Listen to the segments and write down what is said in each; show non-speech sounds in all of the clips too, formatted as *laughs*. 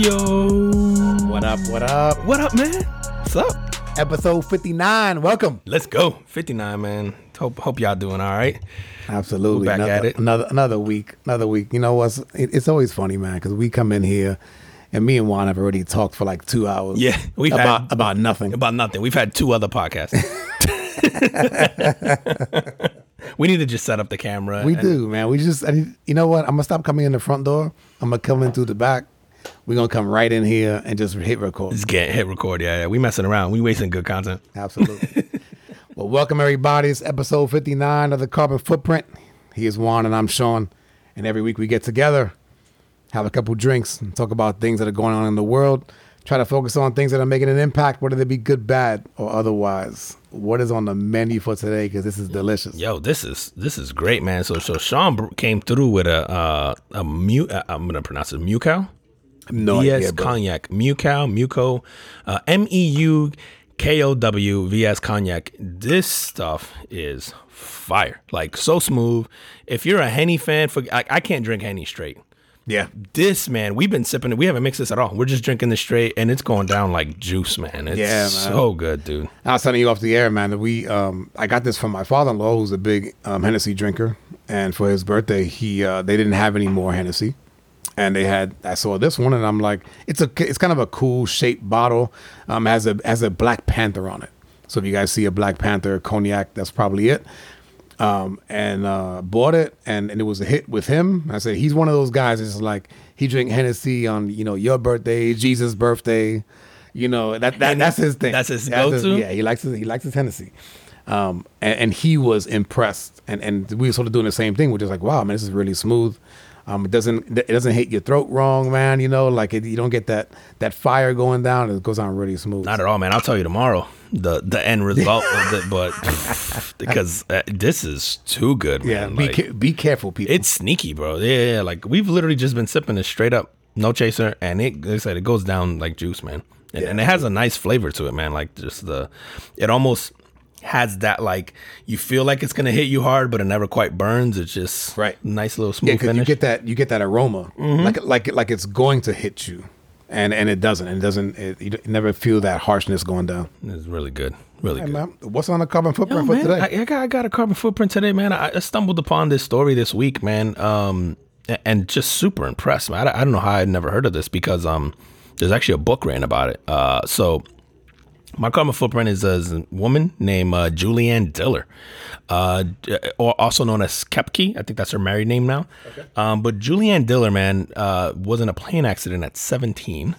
Yo. What up? What up? What up, man? What's up? Episode 59. Welcome. Let's go. 59, man. Hope hope y'all doing all right. Absolutely. We're back another, at it. Another another week. Another week. You know what's? It, it's always funny, man, because we come in here, and me and Juan have already talked for like two hours. Yeah, we've about had- about nothing. About nothing. We've had two other podcasts. *laughs* we need to just set up the camera. we do, man. We just. I need, you know what? I'm gonna stop coming in the front door. I'm gonna come in through the back. We're gonna come right in here and just hit record. Just get hit record. Yeah, yeah. We messing around. We wasting good content. Absolutely. *laughs* well, welcome everybody. It's episode 59 of the Carbon Footprint. He is Juan and I'm Sean. And every week we get together, have a couple drinks, and talk about things that are going on in the world. Try to focus on things that are making an impact, whether they be good, bad, or otherwise. What is on the menu for today? Because this is delicious. Yo, this is this is great, man. So so Sean came through with a uh, a mu. Uh, I'm gonna pronounce it Mucow. No VS idea. Cognac, Mucow, Muco, uh, M E U K O W VS Cognac. This stuff is fire, like so smooth. If you're a Henny fan, for I, I can't drink Henny straight. Yeah. This man, we've been sipping it. We haven't mixed this at all. We're just drinking this straight, and it's going down like juice, man. It's Yeah, man. so good, dude. I was telling you off the air, man, that we um I got this from my father in law who's a big um, Hennessy drinker. And for his birthday, he uh they didn't have any more Hennessy. And they had I saw this one and I'm like, it's a it's kind of a cool shaped bottle. Um has a has a Black Panther on it. So if you guys see a Black Panther cognac, that's probably it. Um and uh bought it and, and it was a hit with him. I said he's one of those guys that's like he drink Hennessy on, you know, your birthday, Jesus' birthday. You know, that, that that's his thing. That's his go-to? Yeah, he likes his, he likes his Hennessy. Um, and, and he was impressed, and and we were sort of doing the same thing. We're just like, wow, man, this is really smooth. Um, it doesn't it doesn't hit your throat wrong, man. You know, like it, you don't get that that fire going down. It goes on really smooth. Not at all, man. I'll tell you tomorrow the the end result of it, but *laughs* because uh, this is too good, yeah, man. be Like, ca- be careful, people. It's sneaky, bro. Yeah, yeah, yeah. Like we've literally just been sipping this straight up, no chaser, and it like I said it goes down like juice, man. And, and it has a nice flavor to it, man. Like just the, it almost has that like you feel like it's gonna hit you hard, but it never quite burns. It's just Right. nice little smooth yeah, smooth because you get that you get that aroma, Mm-hmm. like like like it's going to hit you, and and it doesn't. It doesn't. It, you never feel that harshness going down. it's really good, really Hey, good. man, what's on the carbon Yo, footprint for man, today? I, I got I got a carbon footprint today, man. I, I stumbled upon this story this week, man, um, a- and just super impressed, man. I, I don't know how I'd never heard of this because um, there's actually a book written about it. Uh, so my carbon footprint is a woman named uh, Juliane Diller, uh, or also known as Koepcke. I think that's her married name now. Um, but Juliane Diller, man, uh, was in a plane accident at 17.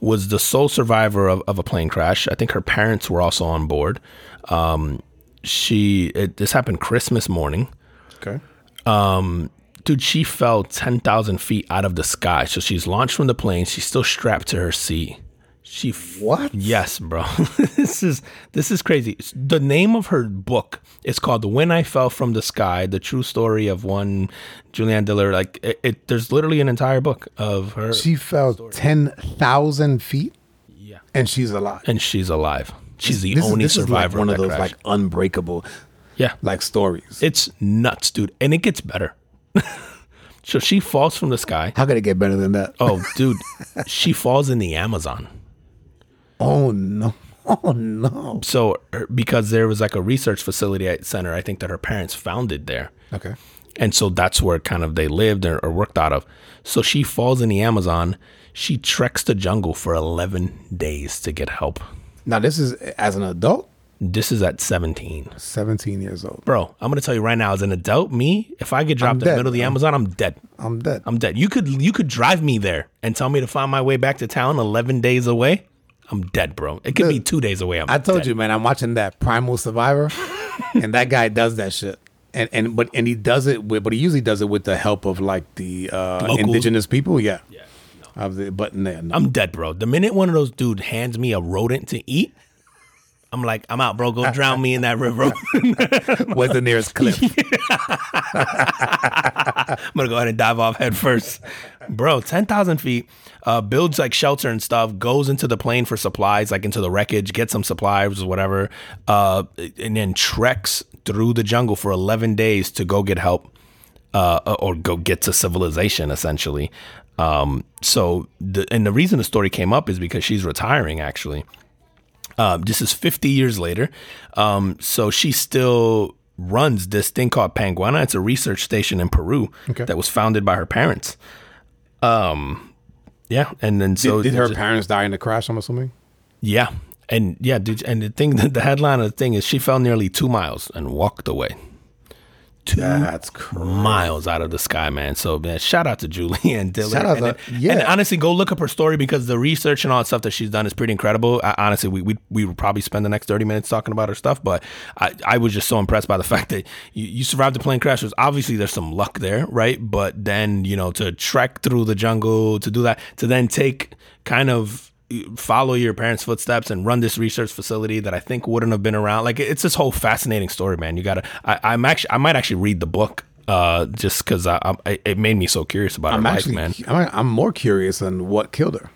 Was the sole survivor of, of a plane crash. I think her parents were also on board. Um, she it, this happened Christmas morning. okay. Dude, she fell 10,000 feet out of the sky. So she's launched from the plane. She's still strapped to her seat. She f- What? Yes, bro. *laughs* this is this is crazy. The name of her book is called "When I Fell from the Sky: The True Story of One Juliane Diller." Like it, it there's literally an entire book of her. She fell ten thousand feet, yeah, and she's alive. and she's alive. She's the This is- only is survivor like one of those crash. like unbreakable yeah, like stories. it's nuts, dude, and it gets better. *laughs* so she falls from the sky. How could it get better than that? Oh, dude, *laughs* she falls in the Amazon. Oh no! *laughs* Oh no! So because there was like a research facility at center, I think that her parents founded there. Okay. And so that's where kind of they lived or, or worked out of. So she falls in the Amazon. She treks the jungle for 11 days to get help. Now this is as an adult, This is at 17. seventeen years old. Bro, I'm going to tell you right now as an adult, me, if I get dropped in the middle of the man. Amazon, I'm dead. I'm dead. I'm dead. You could you could drive me there and tell me to find my way back to town 11 days away. I'm dead, bro. It could be 2 days away. I'm I told dead. you, man. I'm watching that Primal Survivor, *laughs* and that guy does that shit. And and but and he does it with, but he usually does it with the help of like the uh, indigenous people. Yeah. Yeah. Of the, but no, no. I'm dead, bro. The minute one of those dude hands me a rodent to eat, I'm like, I'm out, bro. Go *laughs* drown me in that river. *laughs* Where's the nearest cliff? *laughs* I'm gonna go ahead and dive off head first, bro. Ten thousand feet, uh, builds like shelter and stuff. Goes into the plane for supplies, like into the wreckage, get some supplies or whatever, uh, and then treks through the jungle for eleven days to go get help, uh, or go get to civilization essentially. Um, so the and the reason the story came up is because she's retiring actually. Um, this is 50 years later. Um, so she still runs this thing called Panguana. It's a research station in Peru Okay. that was founded by her parents. Um, yeah, and then so did, did her just- parents die in the crash? I'm assuming. yeah, and yeah, dude, and the thing, *laughs* the headline of the thing is she fell nearly two miles and walked away. Two That's crazy. miles out of the sky, man. So man, shout out to Juliane Diller. Shout out and, to- and yeah. honestly, go look up her story because the research and all that stuff that she's done is pretty incredible. I, honestly, we we we would probably spend the next thirty minutes talking about her stuff, but I, I was just so impressed by the *laughs* fact that you, you survived the plane crash. Was obviously there's some luck there, right? But then you know to trek through the jungle to do that to then take kind of follow your parents' footsteps and run this research facility that I think wouldn't have been around. Like it's this whole fascinating story, man. You gotta. I, I'm actually. I might actually read the book. Uh, just because I, I, it made me so curious about her I'm life, actually, man. I'm, I'm more curious on what killed her.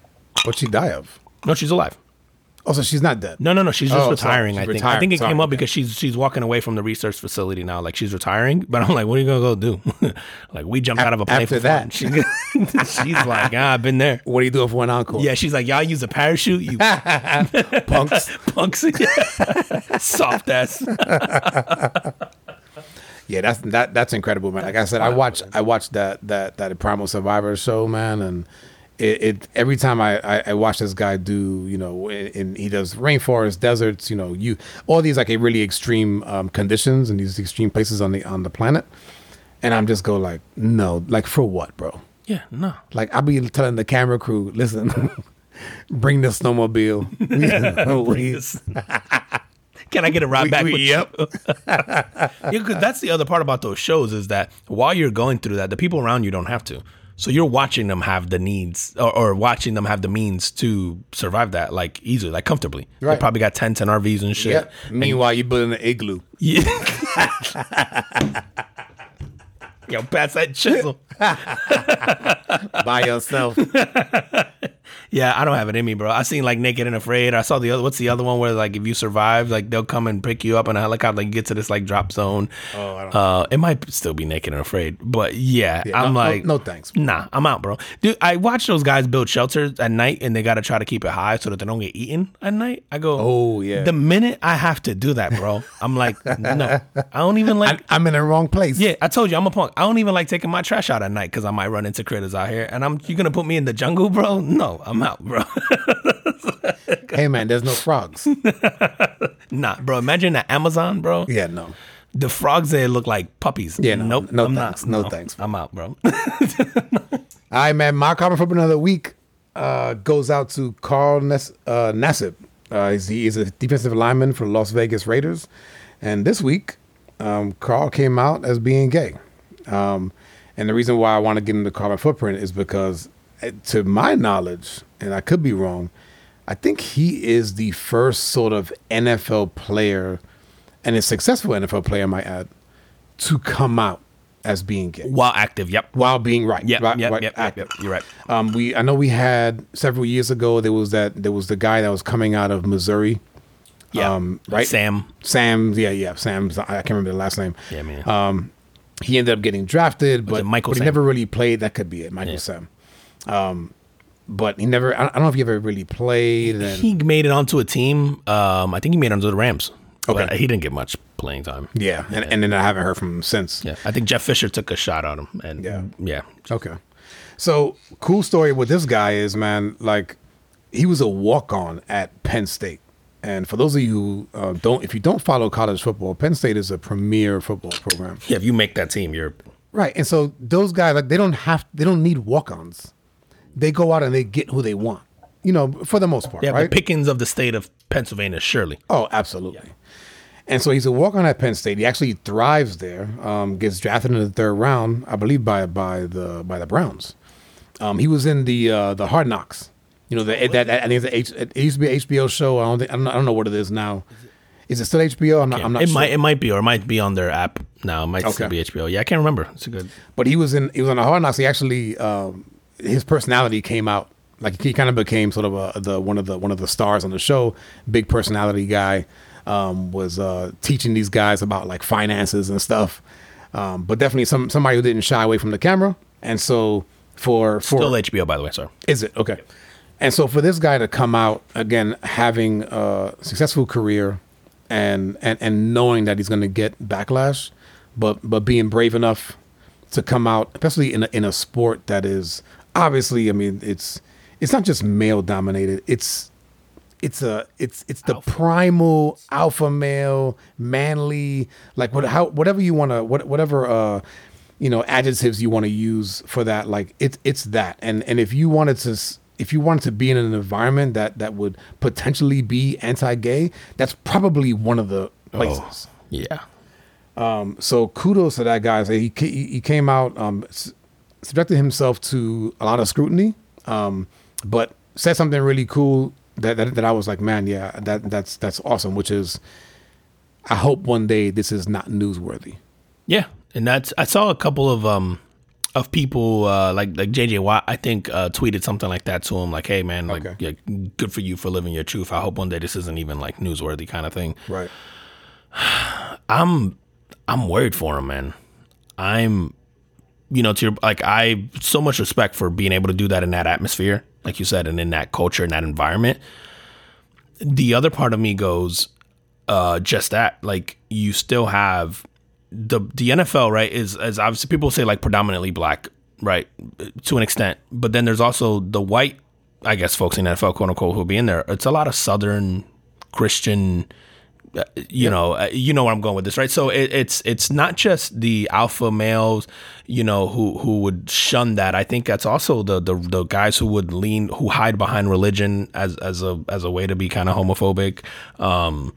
What she die of? No, she's alive. Oh, so she's not dead. No, no, no. She's just Oh, retiring. She's I think. I think it Sorry. came up because she's she's walking away from the research facility now. Like she's retiring. But I'm like, what are you gonna go do? *laughs* like we jumped out of a plane after for fun. She, *laughs* she's like, ah, I've been there. What do you do if one encore? Yeah, she's like, y'all use a parachute, you *laughs* punks. punks, soft ass. Yeah, that's that that's incredible, man. Like I said, I watched I watched that that that Primal Survivor show, man, and it, it every time I, I I watch this guy do, you know, and he does rainforest, deserts, you know, you all these like a really extreme um, conditions and these extreme places on the on the planet, and I'm just go like, no, like for what, bro? Yeah, no. Like I'll be telling the camera crew, listen, *laughs* bring the snowmobile. *laughs* *laughs* Can I get a ride We- back we- with yep. you? yeah, because that's the other part about those shows is that while you're going through that, the people around you don't have to. So you're watching them have the needs or, or watching them have the means to survive that like easily, like comfortably. Right. They probably got tents and RVs and shit. Yep. Meanwhile, you're building an igloo. Yeah. *laughs* Yo, pass that chisel. *laughs* by yourself. *laughs* Yeah, I don't have it in me, bro. I seen like Naked and Afraid. I saw the other. What's the other one where like if you survive, like they'll come and pick you up in a helicopter. Like get to this like drop zone. Oh, I don't Uh, it might still be Naked and Afraid, but yeah, Yeah, I'm no- no- like, no thanks. Nah, I'm out, bro. Dude, I watch those guys build shelters at night, and they got to try to keep it high so that they don't get eaten at night. I go, Oh, yeah. The minute I have to do that, bro, I'm like, no, *laughs* I don't even like. I, I'm in the wrong place. yeah, I told you I'm a punk. I don't even like taking my trash out at night because I might run into critters out here. And I'm you gonna put me in the jungle, bro? No, I'm out, bro. *laughs* Hey man, there's no frogs. *laughs* nah, bro. Imagine the Amazon, bro. Yeah, no. The frogs there look like puppies. Yeah, no, nope. no I'm thanks, not. no thanks. I'm out, bro. *laughs* All right, man. My comment for another week uh, goes out to Carl Ness, uh, Nassib. Uh, he's, he is a defensive lineman for the Las Vegas Raiders, and this week, um, Carl came out as being gay. Um, and the reason why I want to get into carbon footprint is because, to my knowledge, and I could be wrong, I think he is the first sort of NFL player, and a successful NFL player, I might add, to come out as being gay While active, yep. while being right. Yep, right, yep, right, yep, yep, yep. You're right. Um, we I know we had several years ago. There was that there was the guy that was coming out of Missouri. Yeah. Um, right. Sam. Sam. Yeah, yeah. Sam's. I can't remember the last name. Yeah, man. Um, he ended up getting drafted, but, Michael but he never really played. That could be it, Michael Yeah. Sam. Um, but he never. I don't know if he ever really played. And he made it onto a team. Um, I think he made it onto the Rams. Okay. He didn't get much playing time. yeah, and, and then I haven't heard from him since. Yeah. I think Jeff Fisher took a shot on him. And Yeah. yeah. Okay. So cool story with this guy is man, like he was a walk on at Penn State. And for those of you who uh, don't, if you don't follow college football, Penn State is a premier football program. Yeah, if you make that team, you're Right. And so those guys, like, they don't have, they don't need walk ons. They go out and they get who they want, you know, for the most part, yeah, right? the pickings of the state of Pennsylvania, surely. Oh, absolutely. And so he's a walk on at Penn State. He actually thrives there. Um, gets drafted in the third round, I believe, by by the by the Browns. Um, he was in the uh, the Hard Knocks. You know, the, that, that I think it's a H, it used to be an HBO show. I don't think I don't, know- I don't know what it is now. Is it still HBO? I'm not. I'm not it sure. might it might be or it might be on their app now. It might still Okay. be HBO. Yeah, I can't remember. It's a good But he was in he was on the Hard Knocks. He actually um, his personality came out like he kind of became sort of a, the one of the one of the stars on the show. Big personality guy um, was uh, teaching these guys about like finances and stuff. Um, but definitely some somebody who didn't shy away from the camera. And so for for Still HBO, by the way. Sorry. is it okay? And so for this guy to come out again, having a successful career, and and and knowing that he's going to get backlash, but but being brave enough to come out, especially in a, in a sport that is obviously, I mean, it's it's not just male dominated. It's it's a it's it's the primal alpha male, manly, like what how whatever you want to what whatever uh you know adjectives you want to use for that. Like it's it's that. And and if you wanted to if you wanted to be in an environment that that would potentially be anti-gay, that's probably one of the places. Yeah. Um, so kudos to that guy. So he he came out, um, subjected himself to a lot of scrutiny, um, but said something really cool that, that that I was like, man, yeah, that that's that's awesome. Which is, I hope one day this is not newsworthy. Yeah, and that's I saw a couple of um of people uh like like JJ Watt I think uh tweeted something like that to him like hey man like Okay. yeah, good for you for living your truth. I hope one day this isn't even like newsworthy kind of thing. Right. *sighs* I'm I'm worried for him, man. I'm you know, to your like I so much respect for being able to do that in that atmosphere, like you said, and in that culture, and that environment. The other part of me goes, uh, just that, like you still have the the NFL, right? Is as obviously people say like predominantly black, right, to an extent, but then there's also the white, I guess, folks in NFL, quote unquote, who'll be in there. It's a lot of Southern Christian uh, you know, uh, you know where I'm going with this, right? So it, it's it's not just the alpha males, you know, who who would shun that. I think that's also the the, the guys who would lean, who hide behind religion as as a as a way to be kind of homophobic. Um,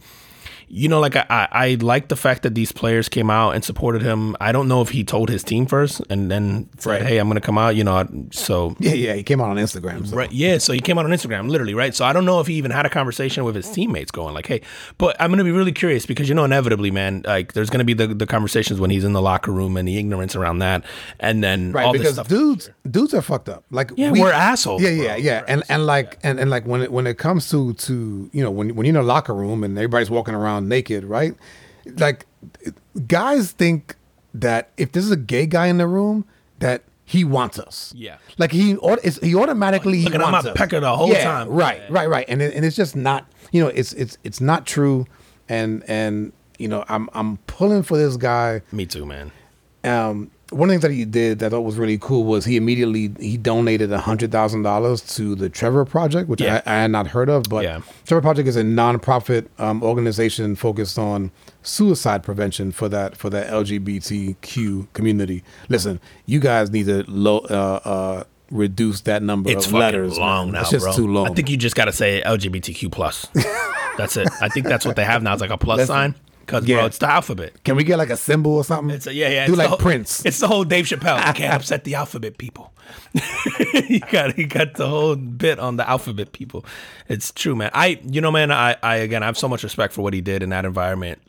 you know, like I, I I like the fact that these players came out and supported him. I don't know if he told his team first and then said, Right. "Hey, I'm going to come out." You know, so Yeah, yeah. He came out on Instagram. So. Right. Yeah. So he came out on Instagram, literally, right? So I don't know if he even had a conversation with his teammates going like, hey, but I'm going to be really curious because, you know, inevitably, man, like there's going to be the, the conversations when he's in the locker room and the ignorance around that. And then Right, all this because dudes, dudes are fucked up. Like, Yeah, we're assholes, Yeah, bro. yeah, yeah. And and like and, and like when it when it comes to to you know when when you're in a locker room and everybody's walking around naked, right? Like, guys think that if this is a gay guy in the room, that he wants us. Yeah. like he he automatically Look he at him, wants I'm a pecker the whole Yeah, time. Right, right, right. And it, and it's just not you know it's it's it's not true. And and you know I'm I'm pulling for this guy Me too, man. um, one of the things that he did that I thought was really cool was he immediately he donated a hundred thousand dollars to the Trevor Project, which Yeah. I, I had not heard of. But Yeah. Trevor Project is a nonprofit um, organization focused on suicide prevention for that for that LGBTQ community. Listen, you guys need to low, uh, uh, reduce that number It's of letters. long now, It's just bro. too long. I think you just got to say LGBTQ plus. *laughs* that's it. I think that's what they have now. It's like a plus Listen, sign because, yeah. bro, it's the alphabet. Can we get like a symbol or something? It's a, yeah, yeah. Do like whole- Prince. It's the whole Dave Chappelle. You can't *laughs* upset the alphabet people. *laughs* he got he got the whole bit on the alphabet people. It's true, man. I you know, man, I I again I have so much respect for what he did in that environment.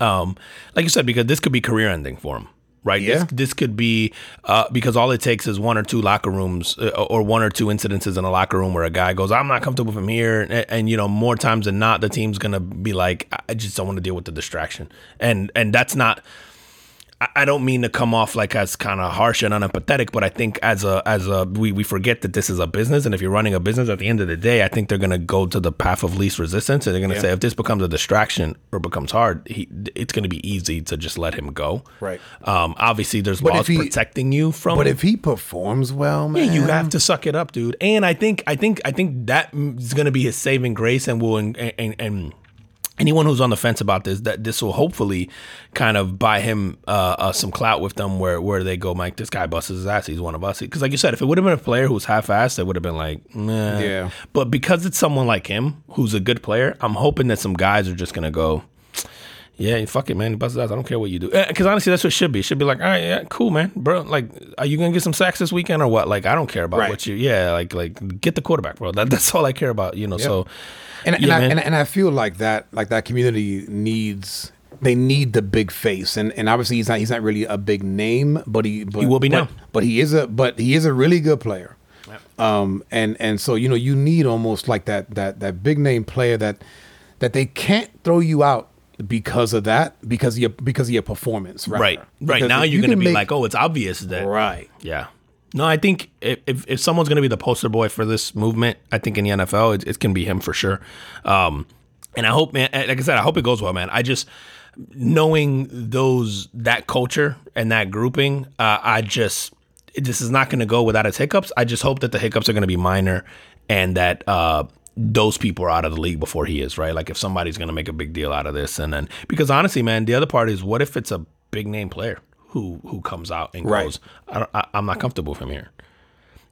Um, like you said, because this could be career ending for him. Right. Yeah. This, this could be uh, because all it takes is one or two locker rooms uh, or one or two incidences in a locker room where a guy goes, "I'm not comfortable from here," and, and you know, more times than not, the team's gonna be like, "I- "I just don't want to deal with the distraction," and and that's not. I- I don't mean to come off like as kind of harsh and unempathetic, but I think as a as a we, we forget that this is a business, and if you're running a business, at the end of the day, I think they're gonna go to the path of least resistance, and they're gonna Yeah. say if this becomes a distraction or becomes hard, he, it's gonna be easy to just let him go. Right. Um. Obviously, there's But laws he- protecting you from. but if he performs well, man, yeah, you have to suck it up, dude. And I think I think I think that is going to be his saving grace, and will and, and and anyone who's on the fence about this, that this will hopefully kind of buy him uh, uh, some clout with them, where where they go, Mike, this guy busts his ass, he's one of us. Because like you said, if it would have been a player who's half-assed, it would have been like, nah. Yeah. But because it's someone like him who's a good player, I'm hoping that some guys are just going to go. Yeah, fuck it, man. Bust his ass. I don't care what you do. Because honestly, that's what it should be. It should be like, all right, yeah, cool, man, bro. Like, are you gonna get some sacks this weekend or what? Like, I don't care about Right. what you. Yeah, like, like get the quarterback, bro. That, that's all I care about. You know. So, and, and, yeah, I, and, and I feel like that like that community needs they need the big face and and obviously he's not he's not really a big name but he but, He will be but, now. but he is a but he is a really good player um and and so you know you need almost like that that that big name player that that they can't throw you out because of that because of your because of your performance rather. right, right Because now you're you gonna be make- like, oh, it's obvious that. right Yeah. No, I think if, if, someone's going to be the poster boy for this movement, I think in the NFL, it, it can be him for sure. Um, and I hope, man, like I said, I hope it goes well, man. I just, knowing those, that culture and that grouping, uh, I just, this is not going to go without its hiccups. I just hope that the hiccups are going to be minor and that, uh, those people are out of the league before he is, right? Like if somebody's going to make a big deal out of this, and then because honestly, man, the other part is what if it's a big name player who who comes out and Right. goes, I, I, I'm not comfortable with him here.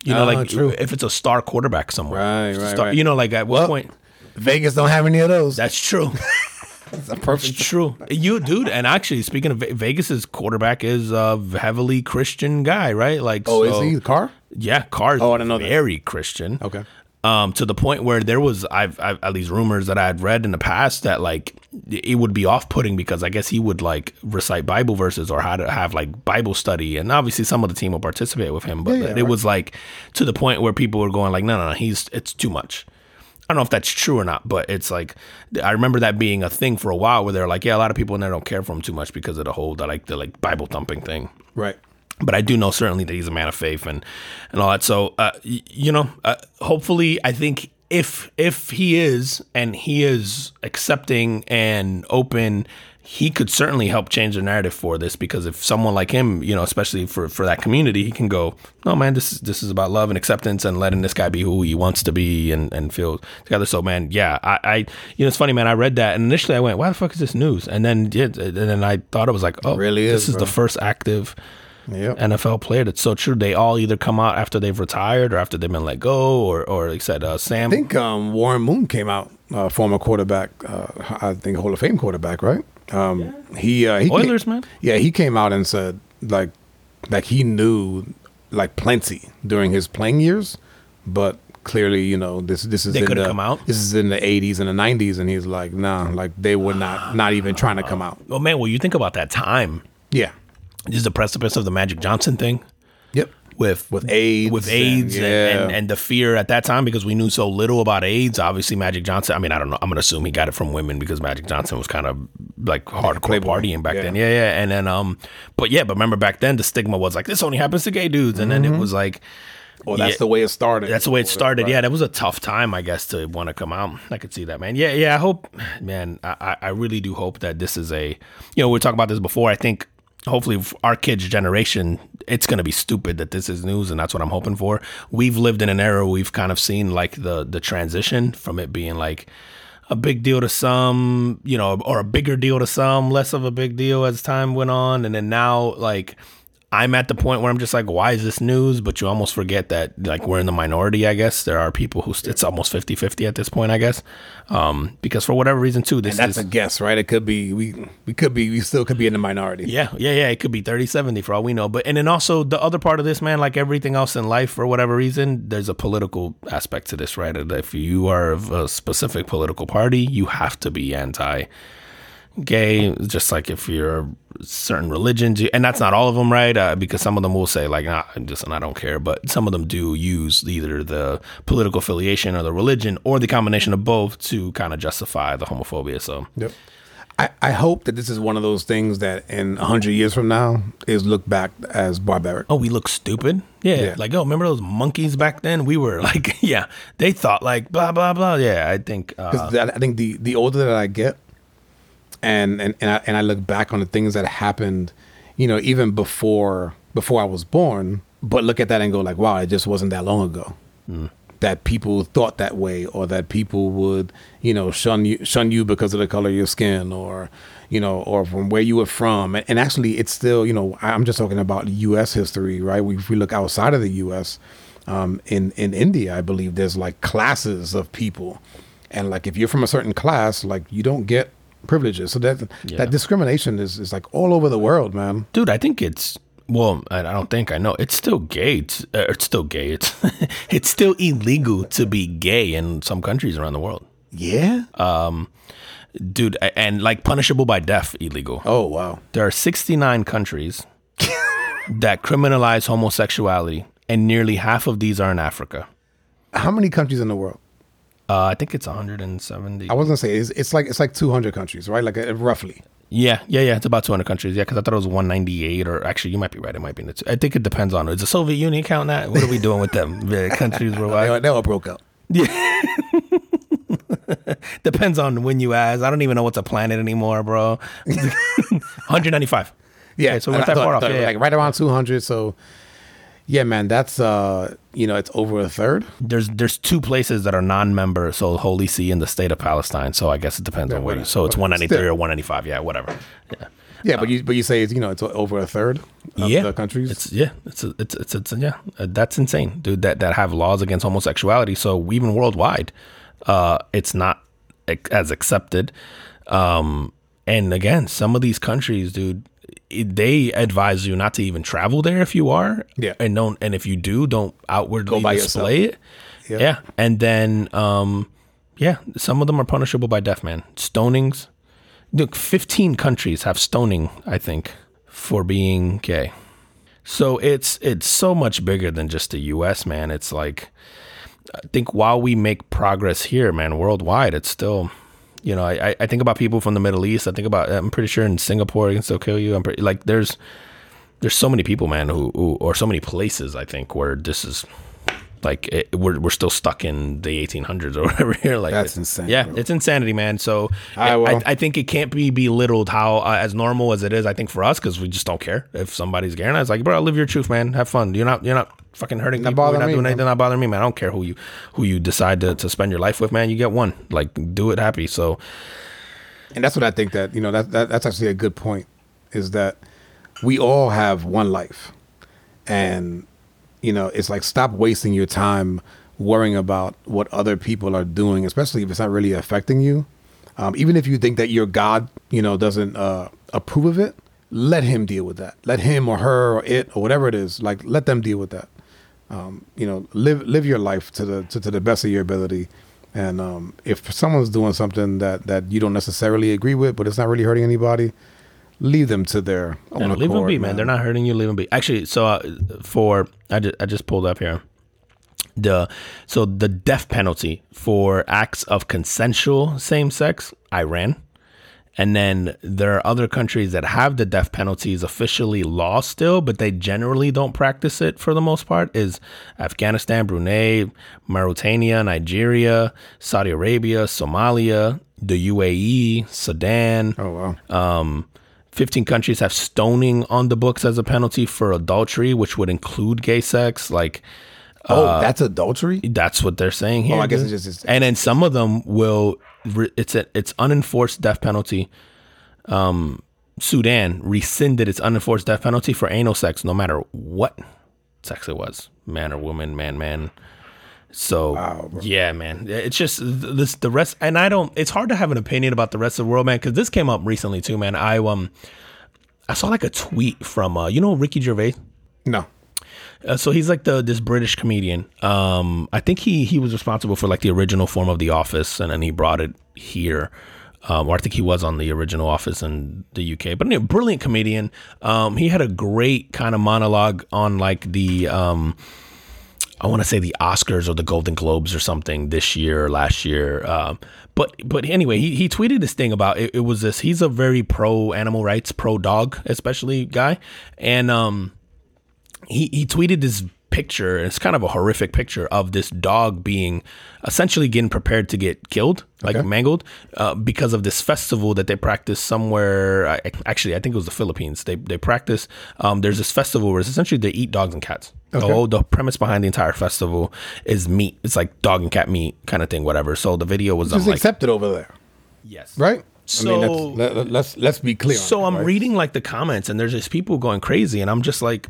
You know, Ah, like true. if it's a star quarterback somewhere, Right, right, Star- right. You know, like at what Well, point? Vegas don't have any of those. That's true. *laughs* That's a It's true. You, dude. And actually, speaking of Ve- Vegas's quarterback is a heavily Christian guy, right? Like, Oh, so- is he the car? Yeah, Carr's Oh, I didn't know that. very Christian. Okay. Um, to the point where there was I've, I've at least rumors that I had read in the past that like it would be off putting because I guess he would like recite Bible verses or how to have like Bible study, and obviously some of the team will participate with him, but Yeah, yeah, it right. was like to the point where people were going like, no, no, no, he's it's too much. I don't know if that's true or not, but it's like I remember that being a thing for a while where they're like, yeah, a lot of people in there don't care for him too much because of the whole the like the like Bible thumping thing Right. But I do know certainly that he's a man of faith and and all that. So uh, you know, uh, hopefully, I think if if he is and he is accepting and open, he could certainly help change the narrative for this because if someone like him, you know, especially for for that community, he can go, no man, this is this is about love and acceptance and letting this guy be who he wants to be and and feel together. So man, yeah, I, I you know, it's funny, man. I read that and initially I went, why the fuck is this news? And then yeah, and then I thought it was like, oh, really this is, is bro. the first active. Yep. NFL player. That's so true. They all either come out after they've retired or after they've been let go, or or like I said, uh, Sam. I think um, Warren Moon came out, uh, former quarterback, uh, I think Hall of Fame quarterback, right? Um, He uh, he Oilers, came, man. Yeah, he came out and said like like he knew like plenty during his playing years, but clearly you know this this is They in couldn't the- come out? This is in the '80s and the '90s, and he's like, nah, like they were not not even trying to come out. oh man, well you think about that time. Yeah. This is the precipice of the Magic Johnson thing Yep. with With AIDS with AIDS, and- and, yeah. and, and the fear at that time because we knew so little about AIDS. Obviously, Magic Johnson. I mean, I don't know. I'm gonna assume he got it from women because Magic Johnson was kind of like hardcore Playboy. partying back Yeah. then. Yeah, yeah. And then, um, but yeah, but remember back then the stigma was like this only happens to gay dudes, and then it was like. Well, that's yeah, the way it started. That's the way it started. Right. Yeah, that was a tough time, I guess, to want to come out. I could see that, man. Yeah, yeah. I hope, man. I, I I really do hope that this is a, you know, we were talking about this before. I think hopefully our kids' generation, it's going to be stupid that this is news, and that's what I'm hoping for. We've lived in an era we've kind of seen like the the transition from it being like a big deal to some, you know, or a bigger deal to some, less of a big deal as time went on, and then now like. I'm at the point where I'm just like, why is this news? But you almost forget that, like, we're in the minority, I guess. There are people who, it's almost 50 50 at this point, I guess. Um, because for whatever reason, too, this And that's is. a guess, right? It could be we we could be we still could be in the minority. yeah, yeah, yeah. It could be 30 70 for all we know. But, and then also the other part of this, man, like everything else in life, for whatever reason, there's a political aspect to this, right? And If you are of a specific political party, you have to be anti gay just like if you're certain religions and that's not all of them right? Uh, because some of them will say like nah, I'm just and i don't care but some of them do use either the political affiliation or the religion or the combination of both to kind of justify the homophobia so. Yep. I, I hope that this is one of those things that in a hundred years from now is looked back as barbaric. oh we look stupid? Yeah, Yeah. like oh remember those monkeys back then? We were *laughs* like yeah. They thought like blah blah blah. Yeah i think uh, I think the the older that I get, and and and I, and I look back on the things that happened, you know, even before before I was born, but look at that and go like, wow, it just wasn't that long ago. That people thought that way, or that people would, you know, shun you, shun you because of the color of your skin, or, you know, or from where you were from. And, and actually, it's still, you know, I'm just talking about U.S. history, right? We, if we look outside of the U.S., um, in in India, I believe there's like classes of people, and like if you're from a certain class, like you don't get privileges. So that Yeah. that discrimination is is like all over the world, man. dude i think it's well i don't think i know it's still gay it's, uh, it's still gay it's *laughs* it's still illegal to be gay in some countries around the world Yeah. Um, dude and like punishable by death illegal oh wow. there are 69 countries *laughs* that criminalize homosexuality and nearly half of these are in africa How many countries in the world? Uh, i think it's 170 I was gonna say it's, it's like it's like 200 countries, right? Like uh, roughly. Yeah, yeah, yeah. It's about 200 countries. Yeah, because I thought it was 198, or actually, you might be right. It might be. in the two- I think it depends on. Is the Soviet Union counting that? What are we doing with them the *laughs* countries They, worldwide? all- they all broke up. Yeah. *laughs* Depends on when you ask. I don't even know what's a planet anymore, bro. *laughs* 195. Yeah, Okay, so we're not that far off. Yeah, yeah. right around 200. So, yeah, man, that's uh, you know, it's over a third. There's there's two places that are non-member, so Holy See and the state of Palestine. So I guess it depends on where. You, so it's 193 or 195. Yeah, whatever. Yeah. Yeah, but you but you say it's you know it's over a third of yeah, the countries. It's yeah, it's it's it's, it's yeah, uh, that's insane, dude. That that have laws against homosexuality. So even worldwide, uh, it's not as accepted. Um, and again, some of these countries, dude, they advise you not to even travel there if you are. Yeah. and don't and if you do, don't outwardly display it. Yeah. Yeah, and then um, yeah, some of them are punishable by death, man. Stonings. Look, 15 countries have stoning, I think, for being gay. So it's it's so much bigger than just the US, man. It's like I think while we make progress here, man, worldwide, it's still you know, I, I- think about people from the Middle East. I think about I'm pretty sure in Singapore it can still kill you. I'm pretty like there's there's so many people, man, who, who or so many places I think where this is like it, we're we're still stuck in the 1800s or *laughs* whatever here. Like That's insane, Yeah, bro. it's insanity, man. So I I. I, think it can't be belittled how uh, as normal as it is. I think for us because we just don't care if somebody's gay. And I was like, bro, live your truth, man. Have fun. You're not you're not fucking hurting Not people. You're not me, doing man. anything. Not bothering me, man. I don't care who you who you decide to, to spend your life with, man. You get one. Like do it happy. So and that's what I think that you know that, that that's actually a good point is that we all have one life, and you know it's like stop wasting your time worrying about what other people are doing, especially if it's not really affecting you. Um, even if you think that your God, you know, doesn't uh, approve of it, let Him deal with that. Let Him or her or it or whatever it is, like let them deal with that. Um, you know, live live your life to the to, to the best of your ability. And um, if someone's doing something that that you don't necessarily agree with, but it's not really hurting anybody, leave them to their own Yeah, leave them be, man. They're not hurting you. Leave them be. Actually, so uh, for I just I just pulled up here the so the death penalty for acts of consensual same sex Iran, and then there are other countries that have the death penalties officially law still, but they generally don't practice it for the most part. Is Afghanistan, Brunei, Mauritania, Nigeria, Saudi Arabia, Somalia, the UAE, Sudan. Oh wow. Um, 15 countries have stoning on the books as a penalty for adultery, which would include gay sex. Like, oh, that's adultery. that's what they're saying here. Oh, I guess it's just- it's- and then some of them will. It's a, it's unenforced death penalty. Um, Sudan rescinded its unenforced death penalty for anal sex, no matter what sex it was, man or woman, man, man. So yeah, man, it's just this the rest, and I don't. It's hard to have an opinion about the rest of the world, man, because this came up recently too, man. I um, I saw like a tweet from uh, you know Ricky Gervais. No. Uh, so he's like the this British comedian. Um, I think he he was responsible for like the original form of The Office, and then he brought it here. Um, or I think he was on the original Office in the UK. But anyway, brilliant comedian. Um, he had a great kind of monologue on like the um, I want to say the Oscars or the Golden Globes or something this year or last year. Um, but but anyway, he, he tweeted this thing about it, it was this. He's a very pro animal rights, pro dog, especially guy, and um, he he tweeted this picture. and It's kind of a horrific picture of this dog being essentially getting prepared to get killed, like Okay. mangled, uh, because of this festival that they practice somewhere. I, actually, I think it was the Philippines. They they practice. Um, there's this festival where it's essentially they eat dogs and cats. Okay. Oh, the premise behind the entire festival is meat. It's like dog and cat meat kind of thing, whatever. So the video was Just um, like accept it over there, yes, right? So- I mean, that's, let, let's let's be clear. on so that, I'm right? reading like the comments, and there's just people going crazy, and I'm just like,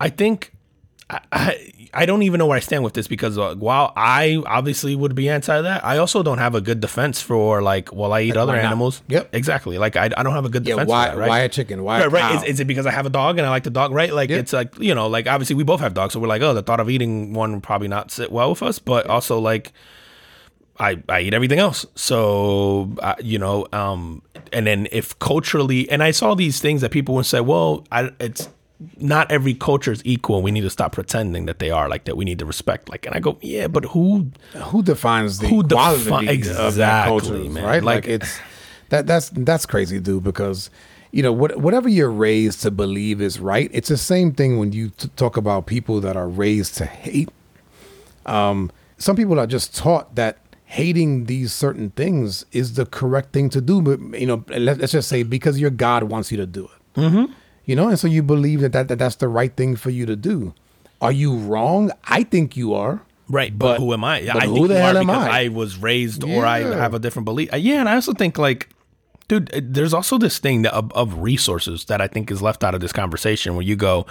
I think. I, I I don't even know where I stand with this because uh, while I obviously would be anti that, I also don't have a good defense for like, well, I eat other animals. Yep. exactly. Like I, I don't have a good Yeah, defense. why for that, right? why a chicken? Why a Right, right. Is, is it because I have a dog and I like the dog? Right, like Yeah. it's like you know, like obviously we both have dogs, so we're like, oh, the thought of eating one would probably not sit well with us, but also like. I, I eat everything else. So, uh, you know, um, and then if culturally, and I saw these things that people would say, well, I, it's not every culture is equal. We need to stop pretending that they are like that. We need to respect, like, and I go, yeah, but who, who defines the Who quality defi- of that Exactly, culture, man. right? Like- Like, it's That that's that's crazy, dude. Because you know what, whatever you're raised to believe is right. It's the same thing when you t- talk about people that are raised to hate. Um, some people are just taught that hating these certain things is the correct thing to do. But you know, let, us just say because your God wants you to do it. Mm-hmm. You know, and so you believe that, that that that's the right thing for you to do. Are you wrong? I think you are. Right, but, but who am I? But I who the hell am I? I was raised, yeah. or I have a different belief. Yeah, and I also think like dude there's also this thing of, of, resources that i think is left out of this conversation where you go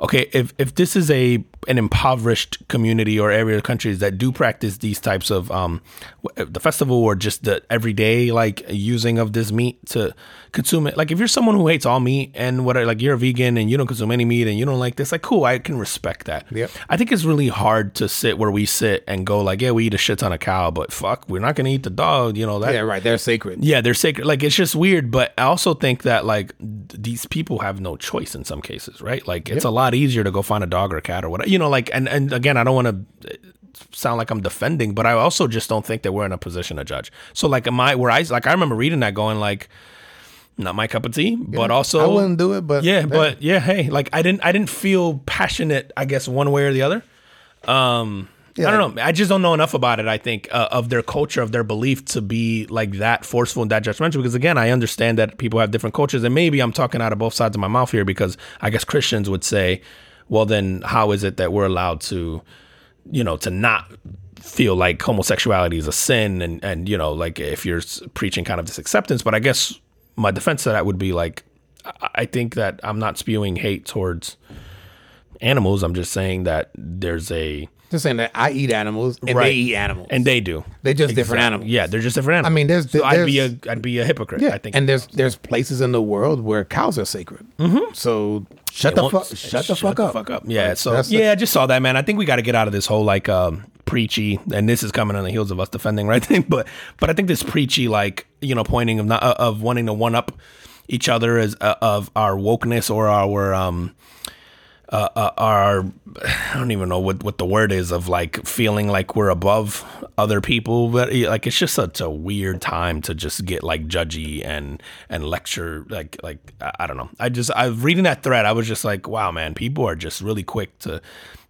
okay if, if this is a an impoverished community or area of countries that do practice these types of um the festival or just the everyday like using of this meat to consume it like if you're someone who hates all meat and what like you're a vegan and you don't consume any meat and you don't like this like cool i can respect that yep. i think it's really hard to sit where we sit and go like yeah we eat a shit ton of cow but fuck we're not gonna eat the dog you know that yeah right they're sacred yeah they're sacred like it's just weird but i also think that like these people have no choice in some cases right like it's yep. a lot easier to go find a dog or a cat or whatever you know like and and again i don't want to sound like I'm defending, but I also just don't think that we're in a position to judge. So like am I where I like I remember reading that going like not my cup of tea, yeah, but also I wouldn't do it. But yeah, hey. but yeah, hey, like I didn't I didn't feel passionate. I guess one way or the other. Um, yeah. I don't know. I just don't know enough about it. I think uh, of their culture, of their belief to be like that forceful and that judgmental. Because again, I understand that people have different cultures, and maybe I'm talking out of both sides of my mouth here. Because I guess Christians would say, well, then how is it that we're allowed to, you know, to not feel like homosexuality is a sin, and and you know, like if you're preaching kind of this acceptance. But I guess my defense to that would be like, I think that I'm not spewing hate towards animals. I'm just saying that there's a just saying that I eat animals and right. they eat animals, and they do. They're just different animals. Yeah, they're just different animals. I mean, there's, so I'd be a I'd be a hypocrite. Yeah, I think. And there's there's places in the world where cows are sacred. Mm-hmm. So shut the fuck shut the fuck up. Yeah. So That's yeah, the, I just saw that man. I think we got to get out of this whole like um, preachy, and this is coming on the heels of us defending *laughs* right thing. *laughs* But but I think this preachy like you know pointing of not of wanting to one up each other as uh, of our wokeness or our um uh, uh, our I don't even know what what the word is of like feeling like we're above other people, but like it's just such a weird time to just get like judgy and and lecture like like I don't know. I just I reading that thread. I was just like, wow, man, people are just really quick to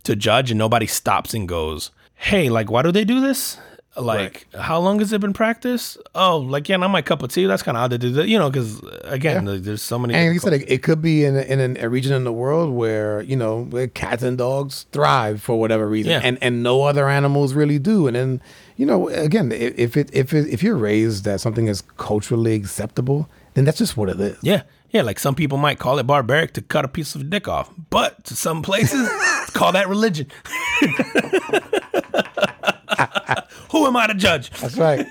to judge, and nobody stops and goes, hey, like why do they do this? Like, right. how long has it been practiced? Oh, like yeah, not my cup of tea. That's kind of odd to do that, you know, because again, yeah. there's so many. And you said it, it, could be in a, in a region in the world where you know where cats and dogs thrive for whatever reason, yeah. and and no other animals really do. And then you know, again, if it if it, if you're raised that something is culturally acceptable, then that's just what it is. Yeah, yeah. Like some people might call it barbaric to cut a piece of dick off, but to some places, *laughs* call that religion. *laughs* *laughs* Who am I to judge? That's right,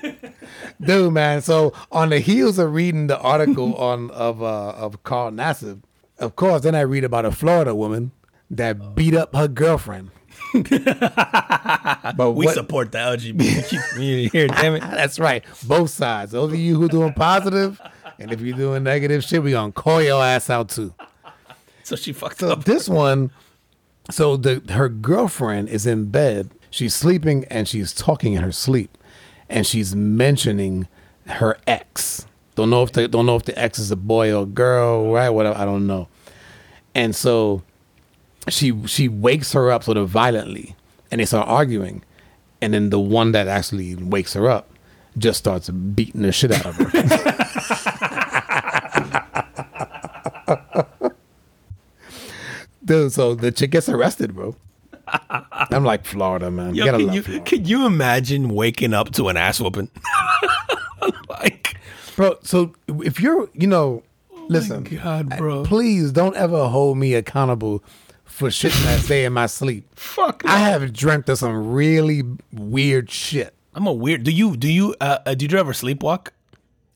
dude, man. So on the heels of reading the article *laughs* on of uh, of Carl Nassib, of course, then I read about a Florida woman that beat up her girlfriend. *laughs* but we what, support the LGBT community here, damn it. That's right. Both sides. Those of you who doing positive, and if you're doing negative shit, we gonna call your ass out too. So she fucked so up. This one, so the her girlfriend is in bed she's sleeping and she's talking in her sleep, and she's mentioning her ex. Don't know if the don't know if the ex is a boy or a girl, right? Whatever, I don't know. And so she she wakes her up sort of violently, and they start arguing, and then the one that actually wakes her up just starts beating the shit out of her. Dude, *laughs* *laughs* so the chick gets arrested, bro. I'm like Florida, man. Yo, can, you, Florida. can you imagine waking up to an ass whooping? *laughs* like, bro. So if you're, you know, oh listen, God, bro, please don't ever hold me accountable for shit that day in my sleep. Fuck. I have dreamt of some really weird shit. I'm a weird. Do you do you uh, uh, did you ever sleepwalk?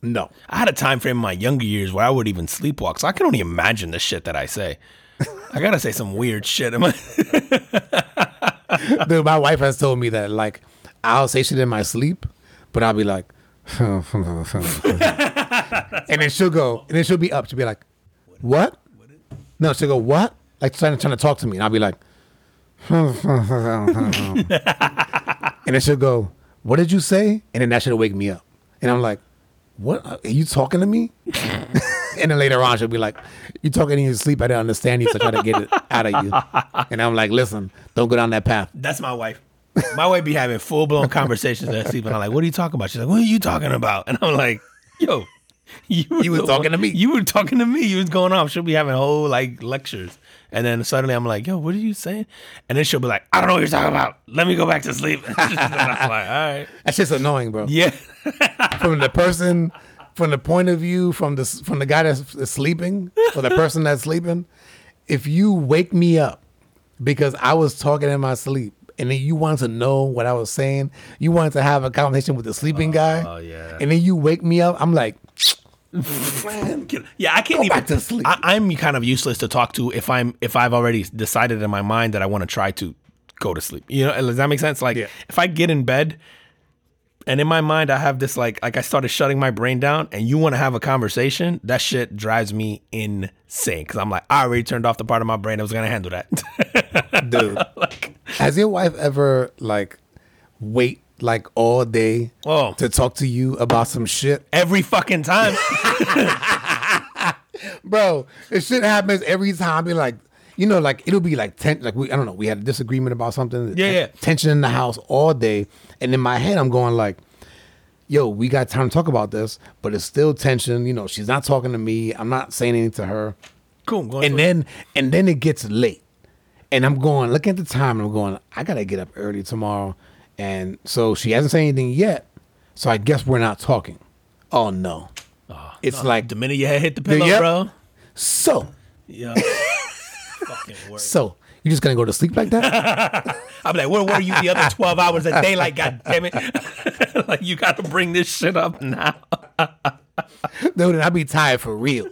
No. I had a time frame in my younger years where I would even sleepwalk, so I can only imagine the shit that I say. I gotta say some weird shit. Am I? *laughs* Dude, my wife has told me that like I'll say shit in my sleep, but I'll be like, *laughs* and then she'll go, and then she'll be up. She'll be like, "What?" No, she'll go, "What?" Like trying to trying to talk to me, and I'll be like, *laughs* and then she'll go, "What did you say?" And then that should wake me up, and I'm like, what are you talking to me? And then later on, she'll be like, you talking in your sleep. I didn't understand you, so try to get it out of you. *laughs* And I'm like, listen, don't go down that path. That's my wife. My wife be having full blown conversations at sleep, and I'm like, "What are you talking about?" She's like, "What are you talking about?" And I'm like, "Yo, you, You was talking one- to me. You were talking to me. You was going off. She'll be having whole like lectures, and then suddenly I'm like, "Yo, what are you saying?" And then she'll be like, "I don't know what you're talking about. Let me go back to sleep." *laughs* and I'm like, "All right, That's just annoying, bro. yeah." From the person, from the point of view, from the from the guy that's sleeping, or the person that's sleeping, if you wake me up because I was talking in my sleep. And then you wanted to know what I was saying. You wanted to have a conversation with the sleeping guy. oh, yeah. And then you wake me up. I'm like, man, Yeah, I can't Go even. back to sleep. I, I'm kind of useless to talk to if I'm if I've already decided in my mind that I want to try to go to sleep. You know, does that make sense? Like Yeah. if I get in bed and in my mind I have this like like I started shutting my brain down and you want to have a conversation, that shit drives me insane because I'm like I already turned off the part of my brain that was gonna handle that. *laughs* dude. like, Has your wife ever like wait like all day Oh. to talk to you about some shit? Every fucking time. *laughs* Bro, this shit happens every time. Be like, you know, like it'll be like ten like we I don't know, we had a disagreement about something. Yeah, yeah. Tension in the house all day. And in my head I'm going like, yo, we got time to talk about this, but it's still tension. You know, she's not talking to me. I'm not saying anything to her. cool. And then and then it gets late and i'm going looking at the time and i'm going i gotta get up early tomorrow and so she hasn't said anything yet so i guess we're not talking oh no ah, it's like the minute you hit the pillow, Yep. bro. so Yeah. Fucking work. so you're just gonna go to sleep like that *laughs* I'm like, where were you the other 12 hours of daylight? God damn it. *laughs* like, you got to bring this shit up now. *laughs* dude and i be tired for real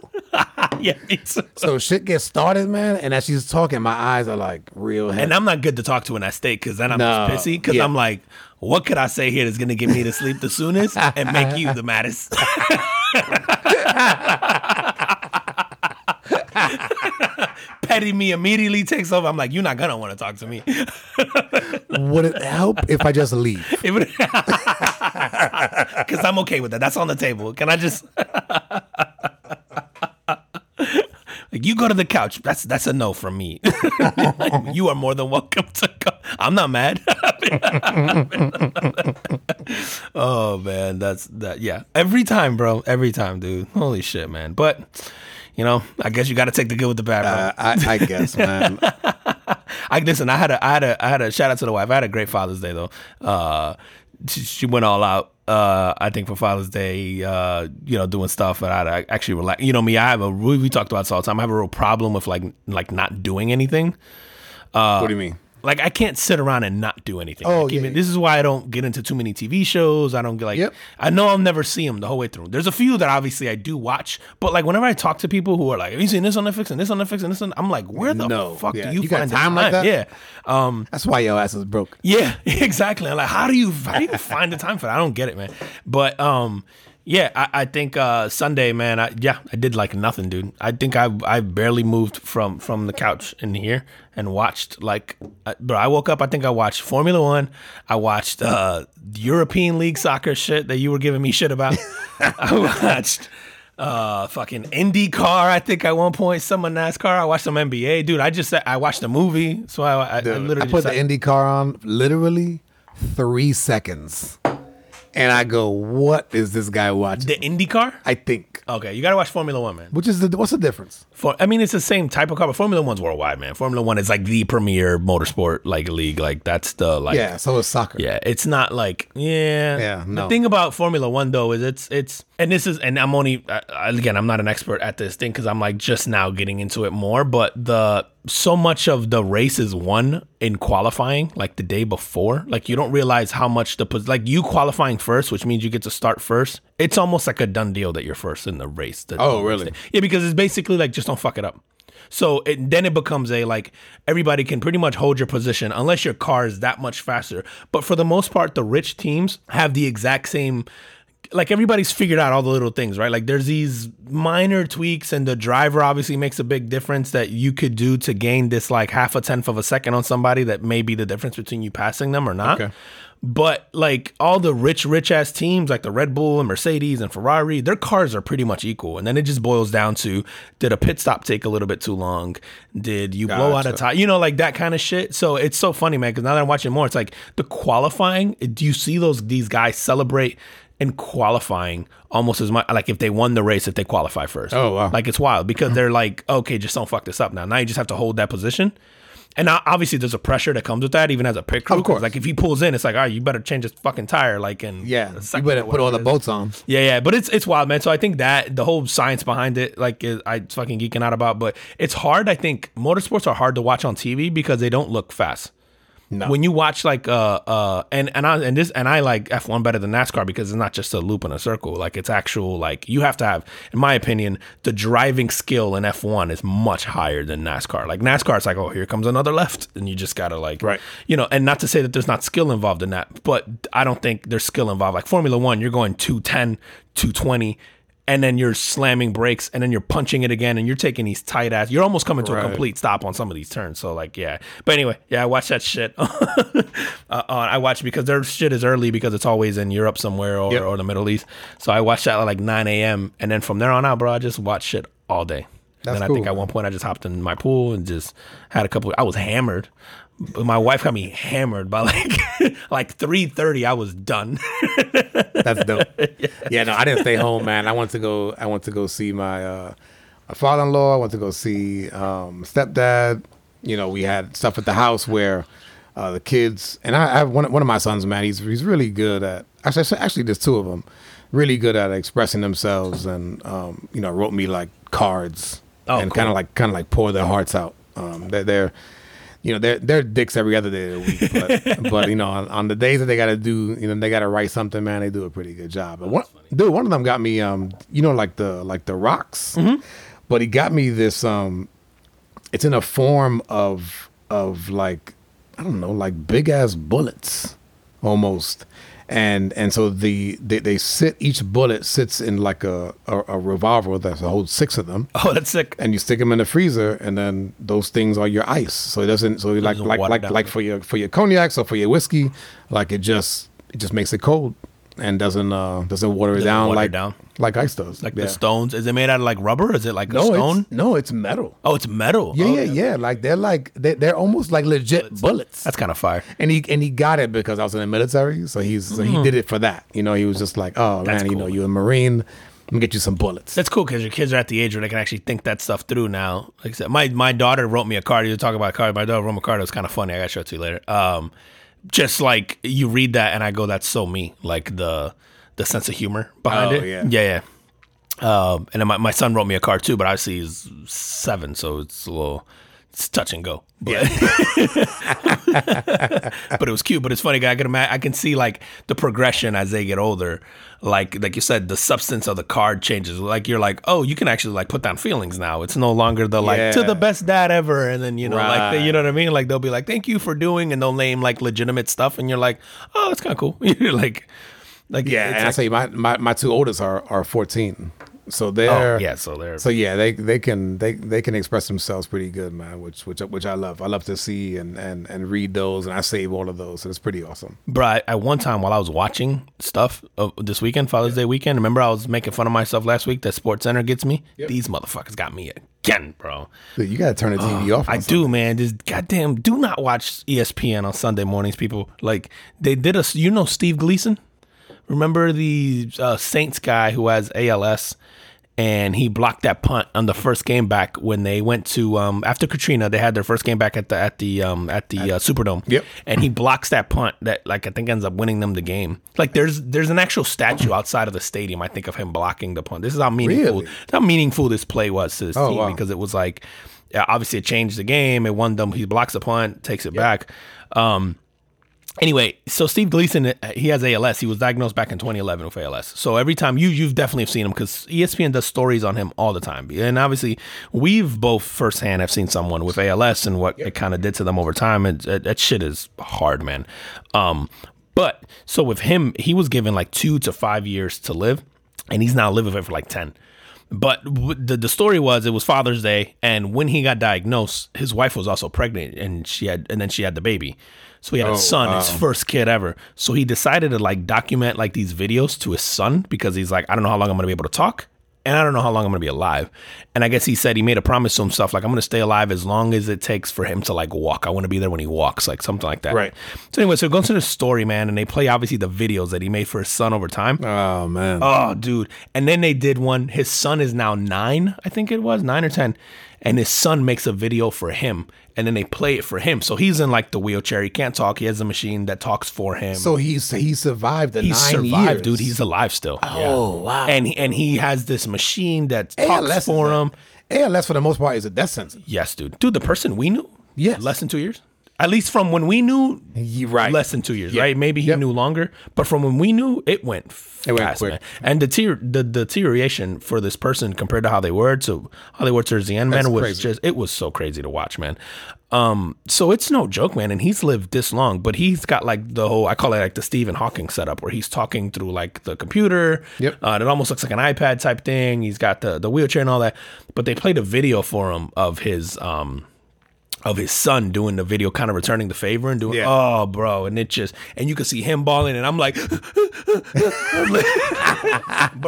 yeah, it's, so shit gets started man and as she's talking my eyes are like real heavy and I'm not good to talk to when I state because then I'm No, just pissy because yeah. I'm like, what could I say here that's going to get me to sleep the soonest and make you the maddest? *laughs* Petting me immediately takes over. I'm like, you're not to want to talk to me. *laughs* would it help if i just leave *laughs* Because I'm okay with that. That's on the table. Can I just. like, you go to the couch. That's that's a no from me. you are more than welcome to go. I'm not mad. oh man, that's that. Yeah, every time, bro. Every time, dude. Holy shit, man. But you know, I guess you got to take the good with the bad, bro. uh, I, I guess man *laughs* I listen. I had a, I had a, I had a shout out to the wife. I had a great Father's Day though. Uh, she, she went all out. Uh, I think for Father's Day, uh, you know, doing stuff, and I, I actually relax. You know me, I have a we, we talked about this all the time. I have a real problem with like like not doing anything. what do you mean Like I can't sit around and not do anything. Oh, Like, yeah, even- yeah. This is why I don't get into too many TV shows. I don't get like. Yep. I know I'll never see them the whole way through. There's a few that obviously I do watch, but like whenever I talk to people who are like, "Have you seen this on Netflix and this on Netflix and this on?" I'm like, "Where the No, fuck yeah. do you, You find the time like that? Yeah. Um, that's why your ass is broke yeah, *laughs* exactly. I'm like, how do you how do you find the time for that? I don't get it, man. But um, yeah, I, I think uh Sunday, man. I, yeah, I did like nothing, dude. I think I I barely moved from from the couch in here and watched like, uh, bro. I woke up. I think I watched Formula One. I watched uh European League soccer shit that you were giving me shit about. *laughs* I watched. Uh, fucking IndyCar. I think at one point, some of NASCAR. I watched some NBA, dude. I just I watched a movie, so I, I, I literally I put the Indy car on literally three seconds, and I go, "What is this guy watching?" the IndyCar. I think. Okay, you gotta watch Formula One, man. Which is the what's the difference? For I mean, it's the same type of car, but Formula One's worldwide, man. Formula One is like the premier motorsport like league. Like that's the like Yeah, so it's soccer. yeah. It's not like yeah Yeah, No. The thing about Formula One though is it's it's and this is and I'm only uh, again I'm not an expert at this thing because I'm like just now getting into it more. But the so much of the race is won in qualifying, like the day before. Like you don't realize how much the like you qualifying first, which means you get to start first. It's almost like a done deal that you're first in the race. the- Oh, the really? race. Yeah, because it's basically like just don't fuck it up. So it, then it becomes a like everybody can pretty much hold your position unless your car is that much faster. But for the most part, the rich teams have the exact same. Like everybody's figured out all the little things, right? Like there's these minor tweaks, and the driver obviously makes a big difference that you could do to gain this like half a tenth of a second on somebody that may be the difference between you passing them or not. Okay. But like all the rich, rich ass teams, like the Red Bull and Mercedes and Ferrari, their cars are pretty much equal. And then it just boils down to did a pit stop take a little bit too long? Did you blow out a tire? You know, like that kind of shit. So it's so funny, man. Because now that I'm watching more, it's like the qualifying. Do you see those these guys celebrate? In qualifying almost as much like if they won the race if they qualify first. Oh, wow. Like it's wild because mm-hmm. they're like, okay, just don't fuck this up now. Now you just have to hold that position. And obviously, there's a pressure that comes with that, even as a pit crew. Of course. Like if he pulls in, it's like, all right, you better change his fucking tire. Like and Yeah, you better put all the bolts on. Yeah, yeah, but it's it's wild, man. So I think that the whole science behind it, like, is, I fucking geeking out about. But it's hard. I think motorsports are hard to watch on TV because they don't look fast. No. When you watch like uh uh and and I and this and I like F one better than NASCAR because it's not just a loop in a circle. Like it's actual like you have to have, in my opinion, the driving skill in F one is much higher than NASCAR. Like NASCAR, it's like oh here comes another left, and you just gotta like Right. you know. And not to say that there's not skill involved in that, but I don't think there's skill involved. Like Formula One, you're going 210, 220 and then you're slamming brakes and then you're punching it again and you're taking these tight ass you're almost coming to a complete stop on some of these turns. So like yeah. But anyway yeah i watch that shit *laughs* uh, i watch because their shit is early because it's always in europe somewhere or, Yep. or the middle east. So i watch that at like 9 a.m and then from there on out bro i just watch shit all day. That's then i think at one point i just hopped in my pool and just had a couple i was hammered my wife got me hammered by like *laughs* like 3.30 i was done *laughs* That's dope. yeah. no, I didn't stay home, man. I went to go. I went to go see my uh, my father-in-law. I went to go see um, stepdad. You know, we had stuff at the house where uh, the kids and I, I have one. One of my sons, man. He's he's really good at. Actually, actually, there's two of them. Really good at expressing themselves, and um, you know, wrote me like cards Oh, and cool. kind of like kind of like pour their hearts out. Um, they're, they're you know, they're they're dicks every other day of the week, but, *laughs* but you know, on, on the days that they got to do, you know, they got to write something, man, they do a pretty good job. But one, dude, one of them got me, um, you know, like the like the rocks, Mm-hmm. but he got me this, um, it's in a form of of like I don't know, like big ass bullets, almost. And and so the they, they sit each bullet sits in like a, a, a revolver that holds six of them oh that's sick and you stick them in the freezer, and then those things are your ice. So it doesn't. So like like like down. like for your for your cognacs or for your whiskey, like it just it just makes it cold and doesn't uh doesn't water it Doesn't down water like down. like ice does. like Yeah. the stones is it made out of like rubber is it like a No, stone it's, no, it's metal. oh it's metal Yeah, Oh, yeah, yeah. Like they're like they're, they're almost like legit bullets. that's kind of fire and he and he got it because I was in the military, so he's so he did it for that. You know, he was just like, oh. That's man, you know, you're a marine. Let me get you some bullets. That's cool because your kids are at the age where they can actually think that stuff through now. Like I said, my my daughter wrote me a card. You talk about a card. My daughter wrote me a card. It was kind of funny. I got to show it to you later. Um, just like you read that and I go, that's so me. Like the the sense of humor behind Oh, it. yeah. yeah, yeah. Um, and then my, my son wrote me a card too, but obviously he's seven, so it's a little it's touch and go. But, *laughs* but it was cute. But it's funny. I can imagine, I can see like the progression as they get older. Like like you said, the substance of the card changes. Like you're like, oh, you can actually like put down feelings now. It's no longer the like to the best dad ever, and then you know like the, you know what I mean. Like they'll be like, thank you for doing, and they'll name like legitimate stuff, and you're like, oh, that's kind of cool. *laughs* you're like, like yeah, and I like- say my, my my two oldest are are 14, so they're oh yeah, so they're So yeah, they they can they they can express themselves pretty good, man. Which which which I love. I love to see and and and read those, and I save all of those. So it's pretty awesome. Bro, I, at one time while I was watching stuff uh, this weekend, Father's Day weekend, remember I was making fun of myself last week that Sports Center gets me? These motherfuckers got me again, bro. Dude, you gotta turn the TV off. I do, man. Just goddamn, do not watch ESPN on Sunday mornings, people. Like they did us. You know Steve Gleason? Remember the uh, Saints guy who has ALS, and he blocked that punt on the first game back when they went to um, after Katrina. They had their first game back at the at the um, at the uh, Superdome. Yep. And he blocks that punt that like I think ends up winning them the game. Like there's there's an actual statue outside of the stadium. I think of him blocking the punt. This is how meaningful Really? how meaningful this play was to this Oh, team wow. because it was like obviously it changed the game. It won them. He blocks the punt, takes it back. Um, anyway, so Steve Gleason, uh, he has ALS. He was diagnosed back in 2011 with ALS. So every time you you've definitely seen him because ESPN does stories on him all the time. And obviously, we've both firsthand have seen someone with ALS and what it kind of did to them over time. And that, that shit is hard, man. Um, but so with him, he was given like two to five years to live, and he's now living with it for like ten. But the the story was it was Father's Day, and when he got diagnosed, his wife was also pregnant, and she had and then she had the baby. So he had Oh, a son, his first kid ever. So he decided to like document like these videos to his son because he's like, I don't know how long I'm gonna be able to talk, and I don't know how long I'm gonna be alive. And I guess he said he made a promise to himself, like I'm gonna stay alive as long as it takes for him to like walk. I want to be there when he walks, like something like that. Right. So anyway, so it goes to the story, man, and they play obviously the videos that he made for his son over time. Oh man. Oh, dude. And then they did one. His son is now nine, I think it was, nine or 10. And his son makes a video for him. And then they play it for him. So he's in like the wheelchair. He can't talk. He has a machine that talks for him. so he's he survived the he nine survived, years. dude. He's alive still. Oh, wow. And and he has this machine that talks for is him. a- ALS for the most part is a death sentence. Yes, dude. Dude, the person we knew, Yes. less than two years. At least from when we knew, right. less than two years, Yep. right? Maybe he Yep. knew longer, but from when we knew, it went It went fast, quick. man. And the, deter- the deterioration for this person compared to how they were to how they were towards the end, man, was crazy. just it was so crazy to watch, man. Um, so it's no joke, man. And he's lived this long, but he's got like the whole I call it like the Stephen Hawking setup, where he's talking through like the computer. Yep. Uh, and it almost looks like an iPad type thing. He's got the the wheelchair and all that. But they played a video for him of his um of his son doing the video, kind of returning the favor and doing, Yeah. oh, bro, and it just, and you can see him bawling, and I'm like, *laughs* bro,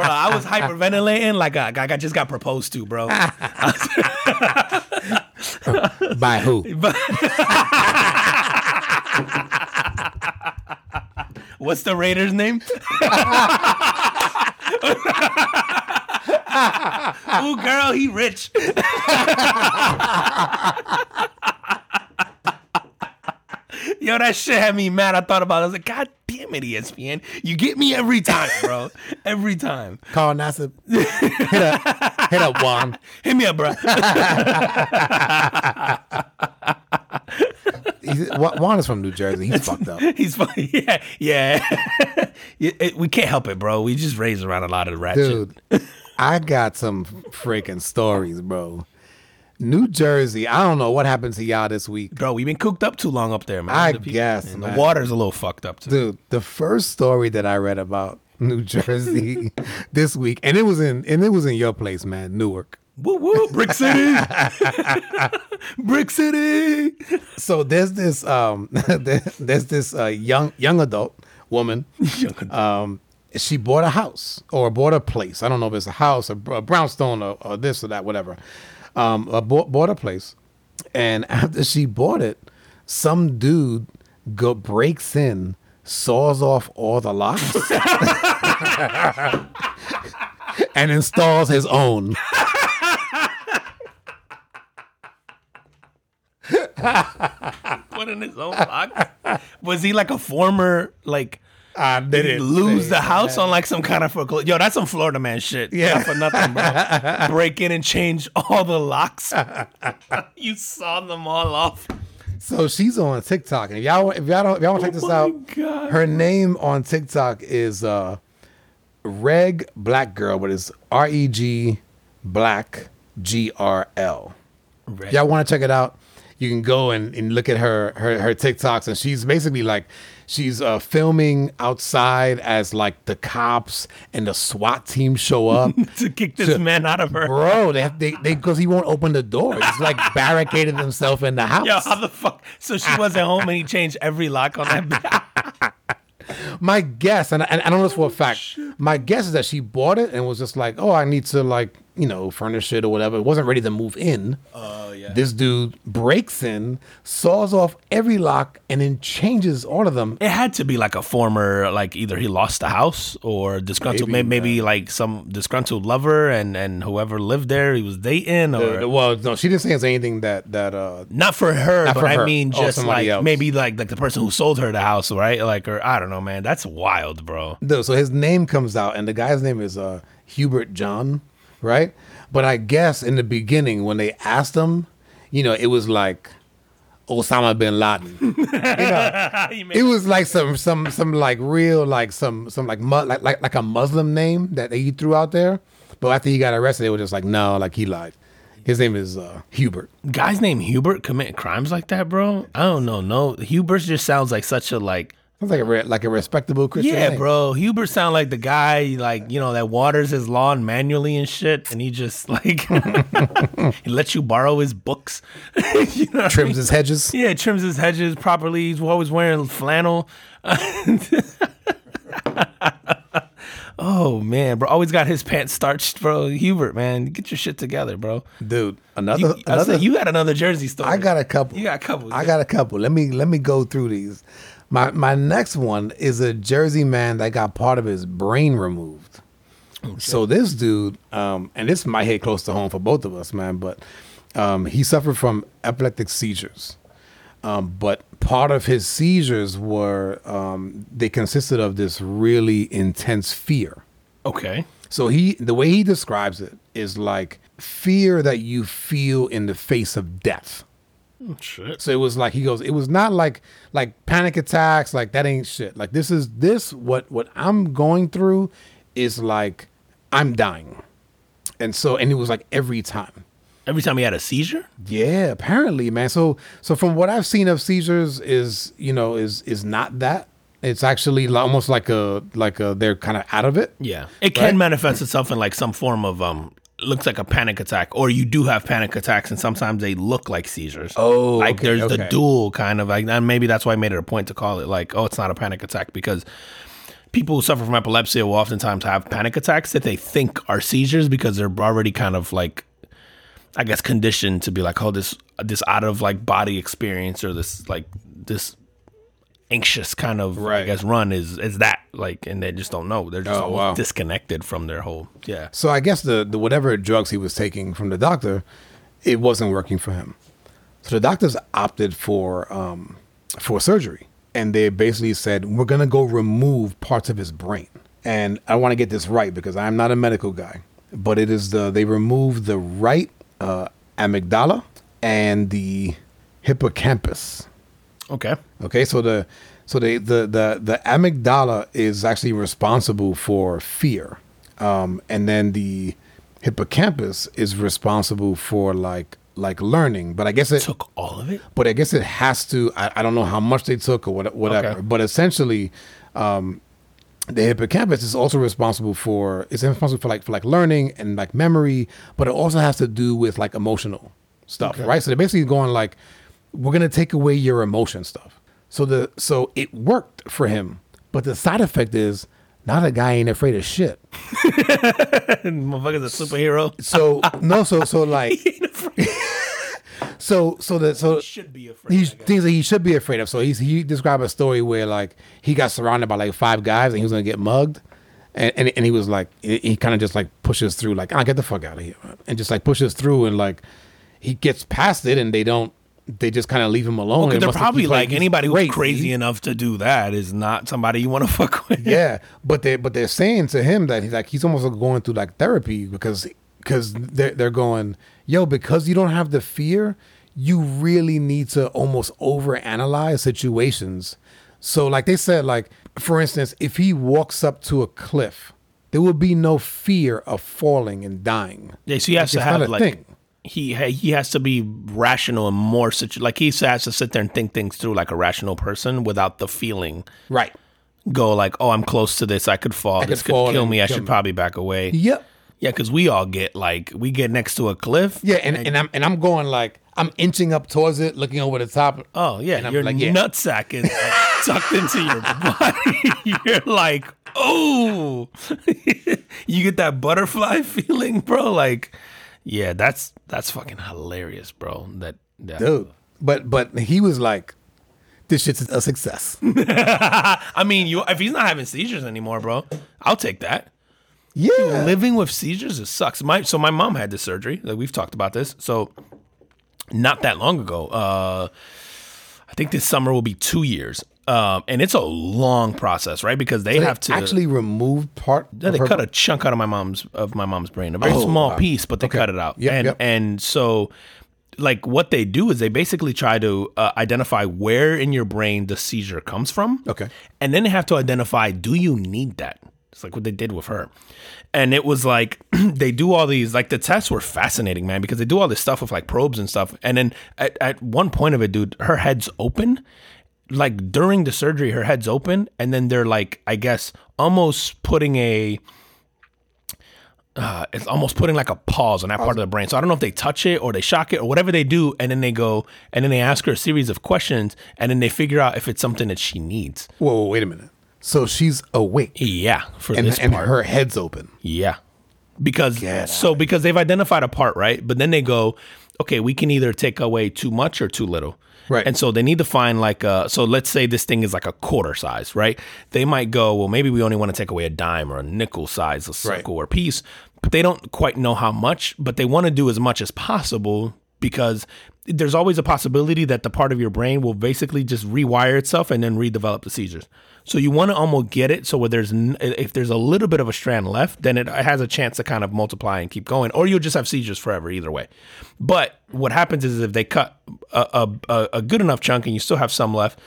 I was hyperventilating like I, like I just got proposed to, bro. *laughs* By who? *laughs* What's the Raiders' name? Ooh, girl, he rich. *laughs* Yo, that shit had me mad. I thought about it. I was like, God damn it, ESPN. You get me every time, bro. *laughs* every time. Carl Nassib. hit up, hit up *laughs* Juan. Hit me up, bro. He's, Juan is from New Jersey. He's fucked up. He's funny. Yeah. Yeah. It- it- we can't help it, bro. We just raise around a lot of rat shit. Dude, I got some freaking stories, bro. New Jersey, I don't know what happened to y'all this week. Bro, we've been cooked up too long up there, man. I The people- guess, and the water's a little fucked up too. Dude, the first story that I read about New *laughs* Jersey *laughs* this week, and it was in and it was in your place, man, Newark. Woo woo, Brick City. *laughs* Brick City. So there's this um there's this uh, young young adult woman. Young adult. Um she bought a house or bought a place. I don't know if it's a house, a, a brownstone, or, or this or that, whatever. Um, bought, bought a place, and *laughs* after she bought it, some dude go breaks in, saws off all the locks, *laughs* and installs his own. *laughs* Put in his own box. Was he like a former like I did he lose the house on like some kind of foreclosure? Yo, that's some Florida man shit. Yeah. Not for nothing, bro. *laughs* Break in and change all the locks. *laughs* you saw them all off. So she's on TikTok, and if y'all if y'all don't if y'all want to check this Oh my out, God. her name on TikTok is uh, Reg Black Girl, but it's R E G Black G R L. Y'all want to check it out? You can go and, and look at her, her her TikToks, and she's basically like she's uh, filming outside as like the cops and the SWAT team show up. *laughs* to kick this man out of her. Bro, they have they they because he won't open the door. He's like *laughs* barricaded himself in the house. Yo, how the fuck? So she wasn't home and he changed every lock on that. *laughs* My guess, and I, and I know this for a fact, my guess is that she bought it and was just like, oh, I need to like, you know, furnish it or whatever. It wasn't ready to move in. Oh yeah. This dude breaks in, saws off every lock, and then changes all of them. It had to be like a former, like either he lost the house or disgruntled, Maybe, maybe, maybe like some disgruntled lover and and whoever lived there he was dating or Uh, well, no, she didn't say anything that that uh not for her, Not but for I her. mean Oh, just somebody like else. maybe like like the person who sold her the house, right? Like or I don't know, man. That's wild, bro. No, so his name comes out, and the guy's name is uh, Hubert John, right? But I guess in the beginning, when they asked him, you know, it was like Osama bin Laden. *laughs* *laughs* it was like some some some like real like some some like mu- like like like a Muslim name that he threw out there. But after he got arrested, they were just like, no, like he lied. His name is uh, Hubert. Guys named Hubert commit crimes like that, bro. I don't know. No, Hubert just sounds like such a like Sounds like a re- like a respectable Christian. Yeah, name. bro. Hubert sound like the guy like you know that waters his lawn manually and shit, and he just like *laughs* he lets you borrow his books. *laughs* you know what I Trims mean? his hedges. Yeah, trims his hedges properly. He's always wearing flannel. *laughs* oh man, bro, always got his pants starched, bro. Hubert, man, get your shit together, bro. Dude, another You, I another said, you got another Jersey story. I got a couple. You got a couple. I got a couple. Let me let me go through these. My my next one is a Jersey man that got part of his brain removed. So this dude, um, and this might hit close to home for both of us, man. But um, he suffered from epileptic seizures. Um, but part of his seizures were um, they consisted of this really intense fear. okay. So he, the way he describes it is like fear that you feel in the face of death. Oh, shit. So it was like he goes, it was not like like panic attacks, like that ain't shit. Like this is this what what I'm going through is like I'm dying. And so and it was like every time. Every time he had a seizure. Yeah, apparently, man. So so from what I've seen of seizures is, you know, is is not that. It's actually almost like a like a they're kind of out of it. Yeah, it can Right? manifest itself in like some form of um, looks like a panic attack, or you do have panic attacks, and sometimes they look like seizures. Oh, like okay, there's the okay. dual kind of like, and maybe that's why I made it a point to call it like, oh, it's not a panic attack because people who suffer from epilepsy will oftentimes have panic attacks that they think are seizures because they're already kind of like, I guess, conditioned to be like, oh, this this out of like body experience or this like this anxious kind of right. I Right. guess run is is that like and they just don't know they're just Oh, wow. disconnected from their whole yeah So I guess the, the whatever drugs he was taking from the doctor, it wasn't working for him. So the doctors opted for um, for surgery, and they basically said we're gonna go remove parts of his brain. And I want to get this right because I'm not a medical guy, but it is the they removed the right uh, amygdala and the hippocampus. Okay Okay, so the so the the the, the amygdala is actually responsible for fear, um, and then the hippocampus is responsible for like like learning. But I guess it took all of it but I guess it has to. I, I don't know how much they took or what, whatever. Okay. But essentially, um, the hippocampus is also responsible for. It's responsible for like for like learning and like memory, but it also has to do with like emotional stuff, Okay. right? So they're basically going like, we're gonna take away your emotion stuff. So the so it worked for him, but the side effect is now the guy ain't afraid of shit. *laughs* motherfucker's a superhero So no, so so *laughs* like, *laughs* so so that so should be afraid He's things that he should be afraid of. So he's he described a story where like he got surrounded by like five guys and he was gonna get mugged, and and, and he was like he, he kind of just like pushes through like ah get the fuck out of here man," and just like pushes through and like he gets past it and they don't they just kind of leave him alone. Because they're probably he's like anybody who's crazy enough to do that is not somebody you want to *laughs* fuck with. yeah, but they but they're saying to him that he's like he's almost like going through like therapy because because they're they're going yo because you don't have the fear you really need to almost overanalyze situations. So like they said like for instance if he walks up to a cliff there will be no fear of falling and dying. Yeah, so he has Like, to have like thing. He he has to be rational and more situ- like he has to sit there and think things through like a rational person without the feeling Right. go like oh I'm close to this I could fall this could fall kill me I should me. probably back away. Yep. Yeah, because we all get like we get next to a cliff. Yeah, and, and I'm and I'm going like I'm inching up towards it, looking over the top. Oh yeah, And I'm your like, yeah. nutsack is uh, *laughs* like, tucked into your body. *laughs* You're like, oh, *laughs* you get that butterfly feeling, bro. Like, yeah, that's that's fucking hilarious, bro. That, that dude. But but he was like, this shit's a success. *laughs* I mean, you if he's not having seizures anymore, bro, I'll take that. Yeah. Living with seizures, it sucks. My so my mom had this surgery. Like we've talked about this. So not that long ago. Uh I think this summer will be two years. Um, and it's a long process, right? Because they They have to actually remove part. Yeah, of they cut a chunk out of my mom's of my mom's brain, a very Oh, small wow. piece, but they Okay. cut it out. Yep, and yep. and so, like, what they do is they basically try to uh, identify where in your brain the seizure comes from. Okay. and then they have to identify do you need that? It's like what they did with her, and it was like *clears throat* they do all these like the tests were fascinating, man, because they do all this stuff with like probes and stuff, and then at, at one point of it, dude, her head's open like during the surgery, her head's open, and then they're like, I guess, almost putting a. Uh, it's almost putting like a pause on that part of the brain. So I don't know if they touch it or they shock it or whatever they do, and then they go and then they ask her a series of questions, and then they figure out if it's something that she needs. Whoa, whoa, wait a minute. So she's awake Yeah, for and, this and part. her head's open. Yeah. Because Get so because they've identified a part, right? But then they go, okay, we can either take away too much or too little. Right. And so they need to find like a so let's say this thing is like a quarter size, right? They might go, well, maybe we only want to take away a dime or a nickel size, a circle or piece, but they don't quite know how much, but they want to do as much as possible because there's always a possibility that the part of your brain will basically just rewire itself and then redevelop the seizures. So you want to almost get it so where there's n- if there's a little bit of a strand left, then it has a chance to kind of multiply and keep going, or you'll just have seizures forever either way. But what happens is if they cut a, a, a good enough chunk and you still have some left,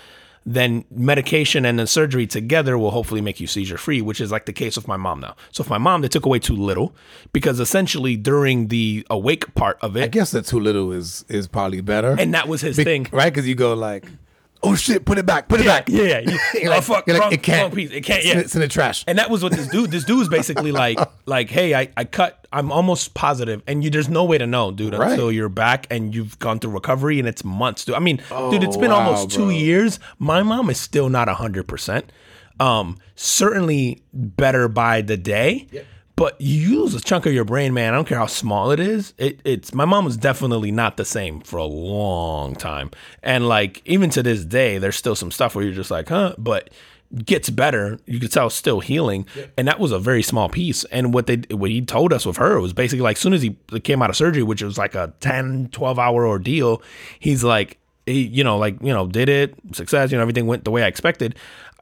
then medication and then surgery together will hopefully make you seizure free, which is like the case with my mom now. So if my mom, they took away too little because essentially during the awake part of it, I guess that too little is is probably better. and that was his Be- thing. right? Because you go like, oh shit, put it back, put it back. yeah, yeah. You- *laughs* You're oh, like- fuck, you're like, wrong- it can't. wrong piece. It can't, yeah. It's in the trash. And that was what this dude. This dude was basically *laughs* like, like, hey, I, I cut. I'm almost positive, and you there's no way to know, dude, Right. until you're back and you've gone through recovery, and it's months, dude. I mean, dude, it's been wow, almost two bro. years. My mom is still not hundred percent. Um, certainly better by the day. But you lose a chunk of your brain, man. I don't care how small it is. It, it's my mom was definitely not the same for a long time, and like even to this day, there's still some stuff where you're just like, huh. But gets better. You could tell still healing, and that was a very small piece. And what they what he told us with her was basically like, as soon as he came out of surgery, which was like a 10, 12 hour ordeal, he's like, he, you know, like you know, did it success. You know, everything went the way I expected.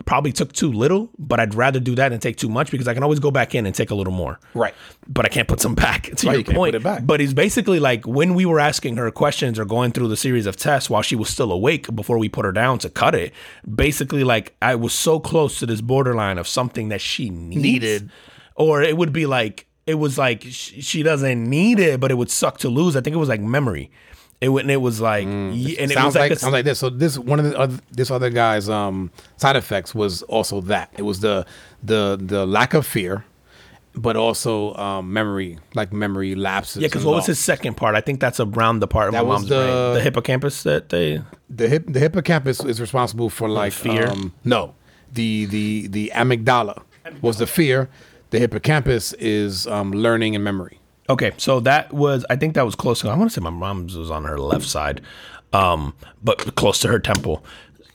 Probably took too little, but I'd rather do that than take too much because I can always go back in and take a little more. Right. But I can't put some *laughs* back. To Right, your you point. put it back. But he's basically like when we were asking her questions or going through the series of tests while she was still awake before we put her down to cut it. Basically, like I was so close to this borderline of something that she needs, Needed. or it would be like it was like she doesn't need it, but it would suck to lose. I think it was like memory. It and it was like, y- and it Mm. sounds was like, like, a, sounds like this. So this one of the other, this other guy's um, side effects was also that it was the the the lack of fear, but also um, memory, like memory lapses. yeah. Because what was his second part? I think that's around the part of That was mom's brain, the- the hippocampus that they. the hip the hippocampus is responsible for like fear? Um, no, the the the amygdala was the fear. The hippocampus is um, learning and memory. Okay, so that was I think that was close. I want to say my mom's was on her left side, um, but close to her temple.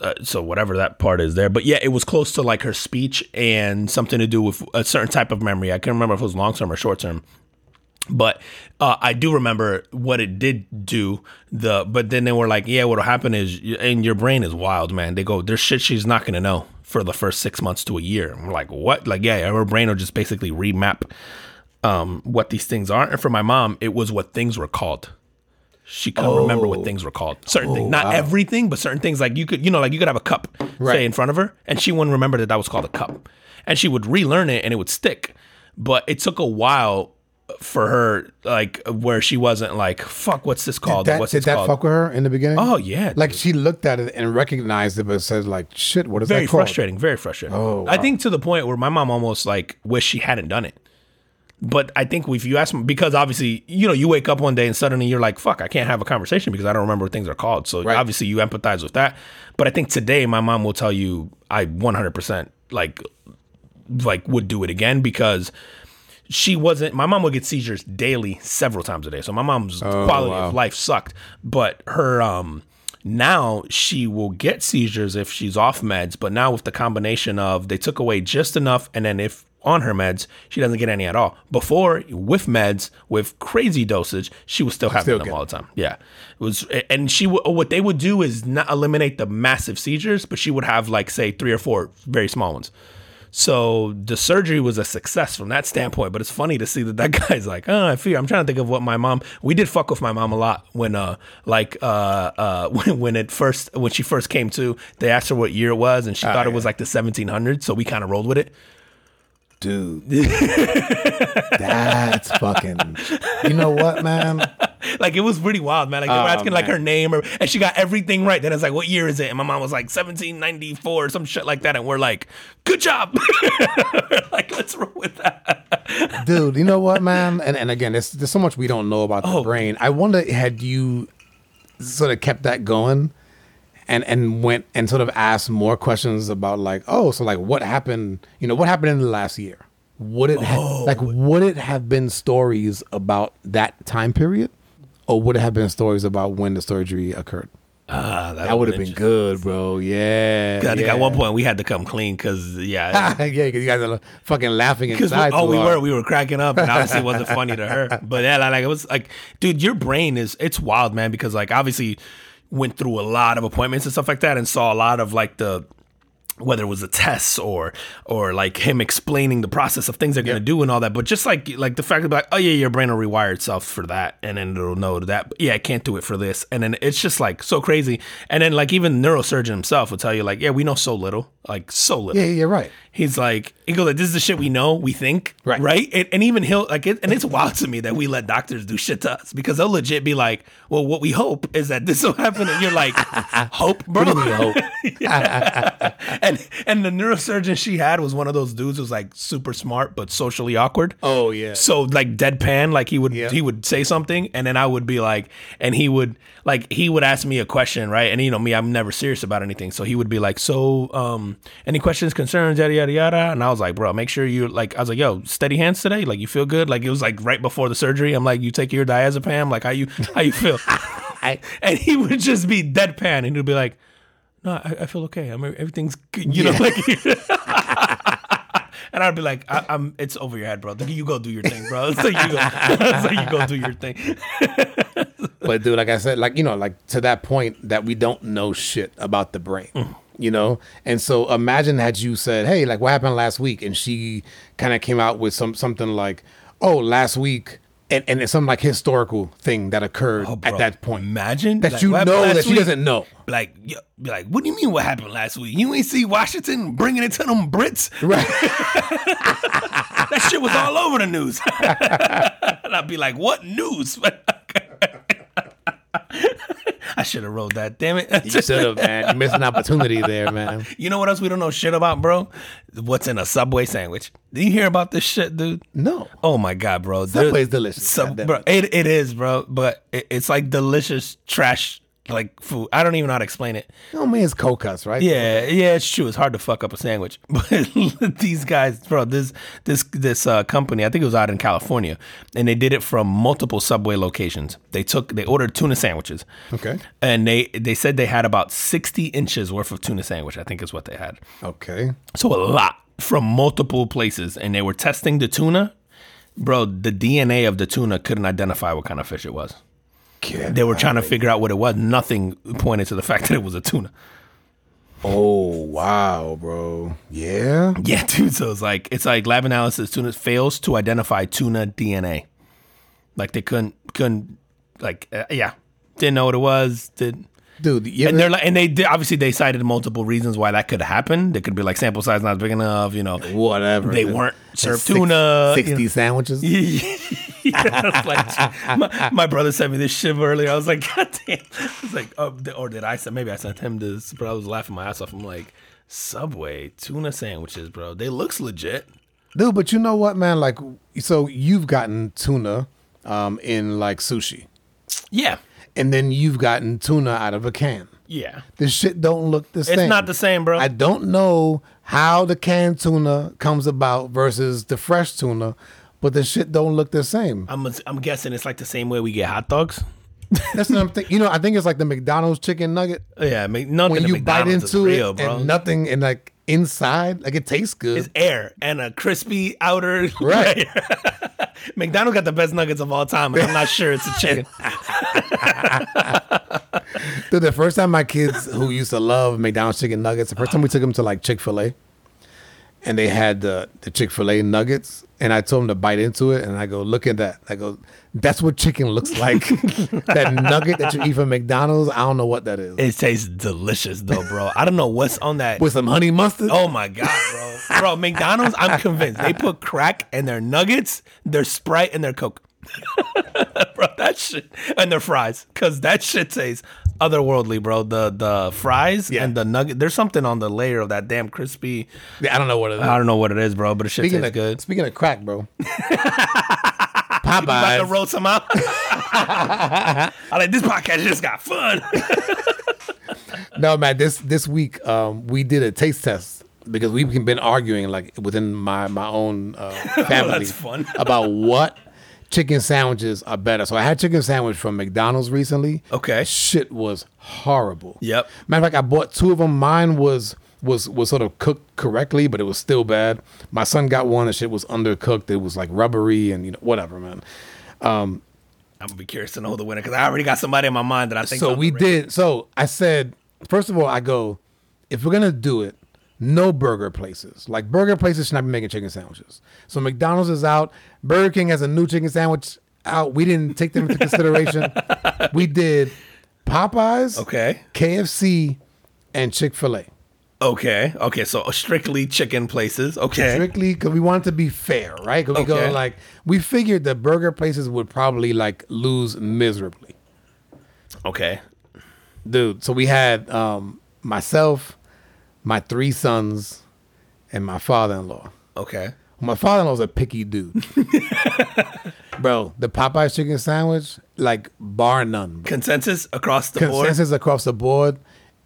Uh, so whatever that part is there, but yeah, it was close to like her speech and something to do with a certain type of memory. I can't remember if it was long term or short term. But uh, I do remember what it did do. The but then they were like, yeah, what'll happen is, and your brain is wild, man. They go, there's shit she's not gonna know for the first six months to a year. I'm like, what? Like, yeah, her brain will just basically remap um, what these things are. And for my mom, it was what things were called. She couldn't remember what things were called. Certain things, not everything, but certain things. Like you could, you know, like you could have a cup Right. say in front of her, and she wouldn't remember that that was called a cup, and she would relearn it, and it would stick. But it took a while for her, like where she wasn't like, "Fuck, what's this called? That, what's did this that called?" fuck with her in the beginning? Oh yeah, like she looked at it and recognized it, but says like, "Shit, what is very that called?" frustrating very frustrating Oh, i think to the point where my mom almost like wished she hadn't done it but i think if you ask me because obviously you know you wake up one day and suddenly you're like fuck i can't have a conversation because i don't remember what things are called. So Right. obviously you empathize with that. But i think today my mom will tell you i 100% like like would do it again because she wasn't my mom would get seizures daily several times a day. So my mom's quality wow. of life sucked. But her um now she will get seizures if she's off meds. But now with the combination of they took away just enough and then if on her meds she doesn't get any at all before with meds with crazy dosage she was still having Still them all the time yeah it was and she would what they would do is not eliminate the massive seizures but she would have like say three or four very small ones so the surgery was a success from that standpoint, but it's funny to see that that *laughs* guy's like, oh, I feel. I'm trying to think of what my mom. We did fuck with my mom a lot when, uh, like, uh, uh, *laughs* when, when it first when she first came to. They asked her what year it was, and she thought it was like the 1700s. So we kind of rolled with it. Dude. *laughs* That's fucking. You know what, man? like it was pretty wild, man. Like they were Oh, asking like her name, or, and she got everything right. Then it's like, what year is it? And my mom was like 1794 or some shit like that, and we're like, good job. *laughs* like let's roll with that. dude. You know what, man? And and again, there's there's so much we don't know about the Oh. brain. I wonder had you sort of kept that going, and and went and sort of asked more questions about like, oh, so like what happened? You know, what happened in the last year? Would it ha- Oh. like would it have been stories about that time period, or would it have been stories about when the surgery occurred? Ah, That would have been good, bro. Yeah. I think yeah. at one point we had to come clean because yeah, *laughs* yeah, because you guys are fucking laughing Because inside. oh, we hard. were we were cracking up, and obviously it wasn't funny to her. *laughs* But yeah, like it was like, dude, your brain is it's wild, man. Because like obviously went through a lot of appointments and stuff like that, and saw a lot of like the whether it was the tests or or like him explaining the process of things they're gonna do and all that. But just like like the fact of like, oh yeah, your brain will rewire itself for that, and then it'll know that. But yeah, I can't do it for this, and then it's just like so crazy. And then like even neurosurgeon himself will tell you like, yeah, we know so little, like so little. Yeah, yeah, right. He's like, he goes like, this is the shit we know, we think, Right. right? And, and even he'll like, it, and it's wild to me that we let doctors do shit to us because they'll legit be like, well, what we hope is that this will happen, and you're like, *laughs* hope, bro. What do you hope? *laughs* and and the neurosurgeon she had was one of those dudes who's like super smart but socially awkward. Oh yeah. So like deadpan, like he would Yeah. he would say something, and then I would be like, and he would like he would ask me a question, right? And you know me, I'm never serious about anything, so he would be like, so um, any questions, concerns, yada yada yada, and I was like, bro, make sure you like, I was like, yo, steady hands today, like you feel good, like it was like right before the surgery. I'm like, you take your diazepam, like how you how you feel, *laughs* *laughs* and he would just be deadpan, and he'd be like. No, I, I feel okay. I'm everything's good. You know, like, *laughs* and I'd be like, I, I'm. It's over your head, bro. You go do your thing, bro. It's like you go. It's like you go do your thing. but dude, like I said, like you know, like to that point that we don't know shit about the brain. Mm. You know, and so imagine had you said, "Hey, like what happened last week," and she kind of came out with some something like, "Oh, last week," and and it's some like historical thing that occurred Oh, at that point imagine that like, you know that she week? doesn't know. Like, like, what do you mean? What happened last week? You ain't see Washington bringing it to them Brits? Right. *laughs* That shit was all over the news. *laughs* and I'd be like, what news? *laughs* I should have wrote that. Damn it. you should have, man. You missed an *laughs* opportunity there, man. You know what else we don't know shit about, bro? What's in a Subway sandwich? Did you hear about this shit, dude? No. Oh my god, bro! Subway's delicious, Sub- bro, it, it is, bro. But it, it's like delicious trash, like food. I don't even know how to explain it. Oh man, it's cold cuts, right? Yeah, yeah, it's true. It's hard to fuck up a sandwich, *laughs* but *laughs* these guys, bro, this this this uh, company, I think it was out in California, and they did it from multiple Subway locations. They took, they ordered tuna sandwiches. Okay. And they they said they had about sixty inches worth of tuna sandwich. I think is what they had. Okay. So a lot from multiple places, and they were testing the tuna. Bro, the DNA of the tuna couldn't identify what kind of fish it was. They were trying to figure out what it was. Nothing pointed to the fact that it was a tuna. Oh wow, bro. Yeah. Yeah, *laughs* dude. So it's like it's like lab analysis tuna fails to identify tuna DNA. Like they couldn't couldn't like uh, yeah didn't know what it was. Did Dude, you and they're like and they did, obviously they cited multiple reasons why that could happen. They could be like sample size not big enough. You know, whatever. They Dude. weren't served six- tuna, you 60 know. sandwiches. *laughs* yeah, like, my, my brother sent me this shit earlier. I was like, *laughs* God damn. I was like, oh, or did I send? Maybe I sent him this, but I was laughing my ass off. I'm like, Subway tuna sandwiches, bro. They looks legit. Dude, but you know what, man? Like, so you've gotten tuna um, in like sushi, Yeah, and then you've gotten tuna out of a can. yeah. This shit don't look the same. It's not the same, bro. I don't know how the canned tuna comes about versus the fresh tuna, but the shit don't look the same. I'm I'm guessing it's like the same way we get hot dogs. That's what I'm thinking. You know, I think it's like the McDonald's chicken nugget. Yeah, nothing When you bite McDonald's is into real, it bro. and nothing, and like inside, like it tastes good. it's air and a crispy outer. Right. *laughs* McDonald's got the best nuggets of all time, and I'm not sure it's a *laughs* chicken. Dude, the first time my kids who used to love McDonald's chicken nuggets, the first time we took them to like Chick Fil A, and they had the the Chick Fil A nuggets, and I told them to bite into it, and I go, look at that. I go, that's what chicken looks like. *laughs* that nugget that you eat from McDonald's, I don't know what that is. It tastes delicious though, bro. I don't know what's on that. With some honey mustard. Oh my god, bro. Bro, McDonald's, I'm convinced they put crack in their nuggets, their Sprite, and their Coke. *laughs* bro, that shit and their fries, cause that shit tastes otherworldly, bro. The the fries Yeah. and the nugget. There's something on the layer of that damn crispy. Yeah, I don't know what it is. I don't know what it is, bro, but it shit Speaking tastes of good. Speaking of crack, bro. *laughs* Popeyes. You About to roll some out. *laughs* I like this podcast just got fun. *laughs* No, man. This this week, um, we did a taste test because we've been arguing like within my my own uh, family That's fun. about what chicken sandwiches are better. So I had chicken sandwich from McDonald's recently. Okay. shit was horrible. Yep. Matter of fact, I bought two of them. Mine was was was sort of cooked correctly, but it was still bad. My son got one, and shit was undercooked. It was like rubbery and you know whatever, man. Um, I'm gonna be curious to know who the winner because I already got somebody in my mind that I think. so we did. So I said, first of all, I go, if we're gonna do it, no burger places. Like burger places should not be making chicken sandwiches. So McDonald's is out. Burger King has a new chicken sandwich out. We didn't take them into consideration. *laughs* we did Popeyes, Okay. KFC, and Chick Fil A. Okay. Okay. So strictly chicken places. Okay. Strictly because we wanted to be fair, right? Because we Okay. go like we figured the burger places would probably like lose miserably. Okay. dude. So we had um, myself, my three sons, and my father-in-law. Okay. My father-in-law's a picky dude, *laughs* bro. The Popeyes chicken sandwich, like bar none, bro. Consensus across the board. consensus across the board,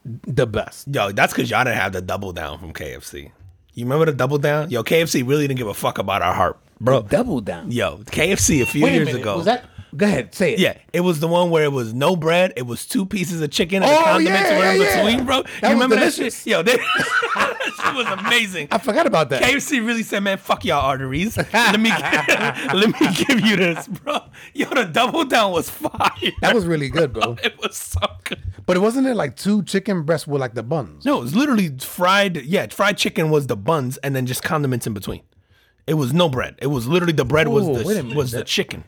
the best. Yo, that's because y'all didn't have the double down from KFC. You remember the double down? Yo, KFC really didn't give a fuck about our heart, bro. Double down. Yo, KFC a few Wait a years minute, ago. was that? Go ahead, say it. Yeah, it was the one where it was no bread. It was two pieces of chicken and Oh, condiments yeah, were in yeah, yeah. between, bro. That you remember delicious. that shit? Yo, they, *laughs* that shit was amazing. I forgot about that. KFC really said, "Man, fuck y'all arteries. Let me *laughs* *laughs* let me give you this, bro." Yo, the double down was fire. That was really good, bro. it was so good. But it wasn't it like two chicken breasts with like the buns. No, it was literally fried. Yeah, fried chicken was the buns, and then just condiments in between. It was no bread. It was literally the bread was the was the chicken,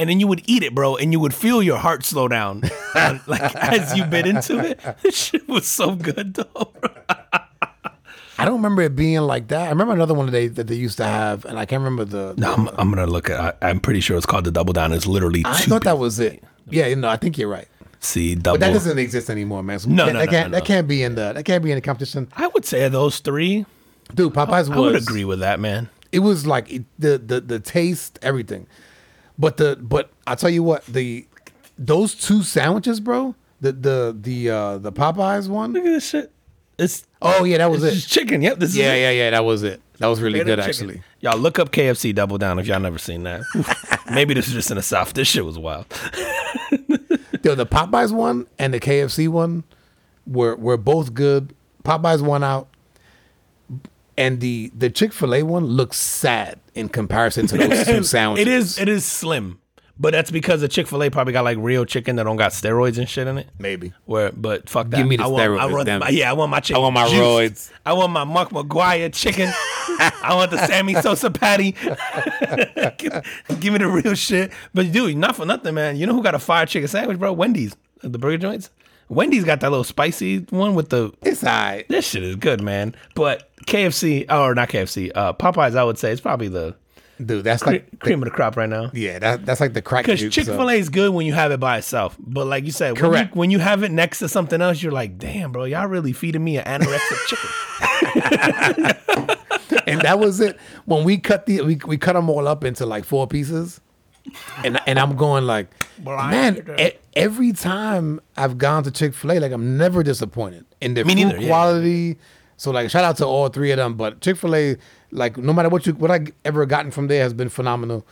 and then you would eat it, bro, and you would feel your heart slow down, *laughs* like as you bit into it. *laughs* This shit was so good, though. I don't remember it being like that. I remember another one that they that they used to have, and I can't remember the. No, I'm, I'm gonna look at. I, I'm pretty sure it's called the double down. It's literally I thought that was it. Yeah, you know, I think you're right. See, double. But that doesn't exist anymore, man. So No, that, no, that no, can't no, that can't be in the that can't be in the competition. I would say those three. Dude, Popeyes was I would agree with that, man. It was like it, the the the taste, everything. But the but I tell you what, the those two sandwiches, bro. The the the uh the Popeyes one. Look at this shit. It's Oh yeah, that was it. chicken. Yep, this Yeah, is it. yeah, yeah. That was it. That was really good, chicken. actually. Y'all look up KFC Double Down if y'all never seen that. *laughs* Maybe this is just in the South. This shit was wild. *laughs* Yo, the Popeyes one and the KFC one were were both good. Popeyes won out, and the the Chick Fil A one looks sad in comparison to those two sandwiches. *laughs* It is it is slim, but that's because the Chick Fil A probably got like real chicken that don't got steroids and shit in it. maybe. Where, but fuck that. Give me the I want, I steroids, want damn my, yeah, I want my chicken. I want my juiced. roids. I want my Mark McGwire chicken. *laughs* I want the Sammy Sosa patty. give, *laughs* give me the real shit. But dude, not for nothing, man. You know who got a fire chicken sandwich, bro? Wendy's, the burger joints. Wendy's got that little spicy one with the It's alright. This shit is good, man. But KFC, or not KFC, uh, Popeyes, I would say it's probably the Dude, that's cre- like cream of the crop right now. yeah, that, that's like the crack Because Chick Fil A is good when you have it by itself, but like you said, when you, Correct. when you have it next to something else, you're like, damn, bro, y'all really feeding me an anorexic chicken. *laughs* *laughs* and that was it. When we cut the we, we cut them all up into like four pieces, and and I'm going like, man, e- every time I've gone to Chick Fil A, like I'm never disappointed in their Me food neither, yeah. So like, shout out to all three of them. But Chick Fil A, like, no matter what you what I ever gotten from there has been phenomenal.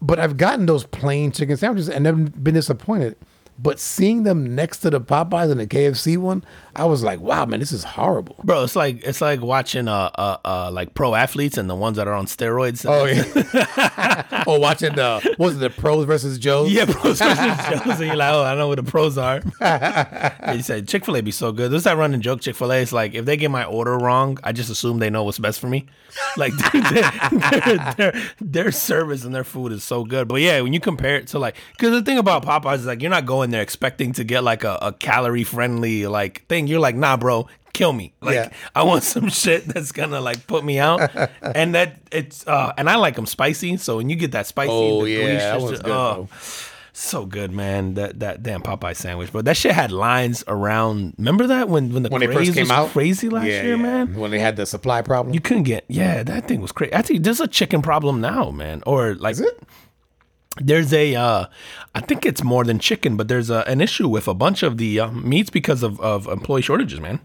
But I've gotten those plain chicken sandwiches and never been disappointed. But seeing them next to the Popeyes and the KFC one, I was like, wow, man, this is horrible. Bro, it's like it's like watching uh uh, uh like pro athletes and the ones that are on steroids. Oh *laughs* yeah. *laughs* or watching the what was it the pros versus Joes? Yeah, pros versus *laughs* Joes. And you're like, oh, I know what the pros are. and you said Chick fil A be so good. There's that running joke, Chick fil A. It's like, if they get my order wrong, I just assume they know what's best for me. Like, their, their, their, their service and their food is so good. But yeah, when you compare it to like, because the thing about Popeyes is like, you're not going there expecting to get like a, a calorie friendly like thing. You're like, nah, bro. Kill me. Like Yeah. I want some *laughs* shit that's gonna like put me out, *laughs* and that it's uh and I like them spicy. So when you get that spicy, Oh, the yeah, that one's good, oh. So good, man. That that damn Popeye sandwich, but that shit had lines around. Remember that when when the When craze first came out, crazy last Yeah, year, yeah. man. When they had the supply problem. You couldn't get yeah, that thing was crazy. I think there's a chicken problem now, man. Or like Is it? There's a uh I think it's more than chicken, but there's a, an issue with a bunch of the uh, meats because of of employee shortages, man.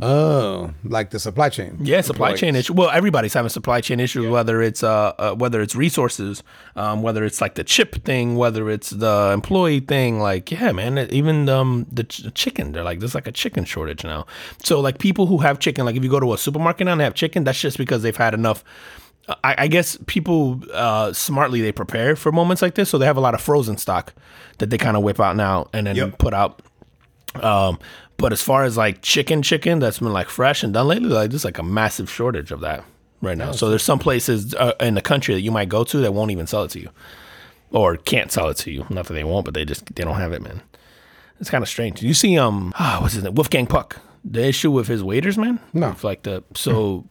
Oh, like the supply chain. Yeah, supply Employees. chain issue. Well, everybody's having supply chain issues, whether it's uh, uh whether it's resources, um, whether it's like the chip thing, whether it's the employee thing. Like, yeah, man, even um the ch- chicken, they're like there's like a chicken shortage now. So like people who have chicken, like if you go to a supermarket now and they have chicken, that's just because they've had enough. I, I guess people uh, smartly they prepare for moments like this, so they have a lot of frozen stock that they kind of whip out now and then Yep. put out. Um, but as far as like chicken, chicken that's been like fresh and done lately, like there's like a massive shortage of that right now. So there's some places uh, in the country that you might go to that won't even sell it to you, or can't sell it to you. Not that they won't, but they just they don't have it, man. It's kind of strange. You see, um, ah, what's his name? Wolfgang Puck. The issue with his waiters, man. No. With, like the so.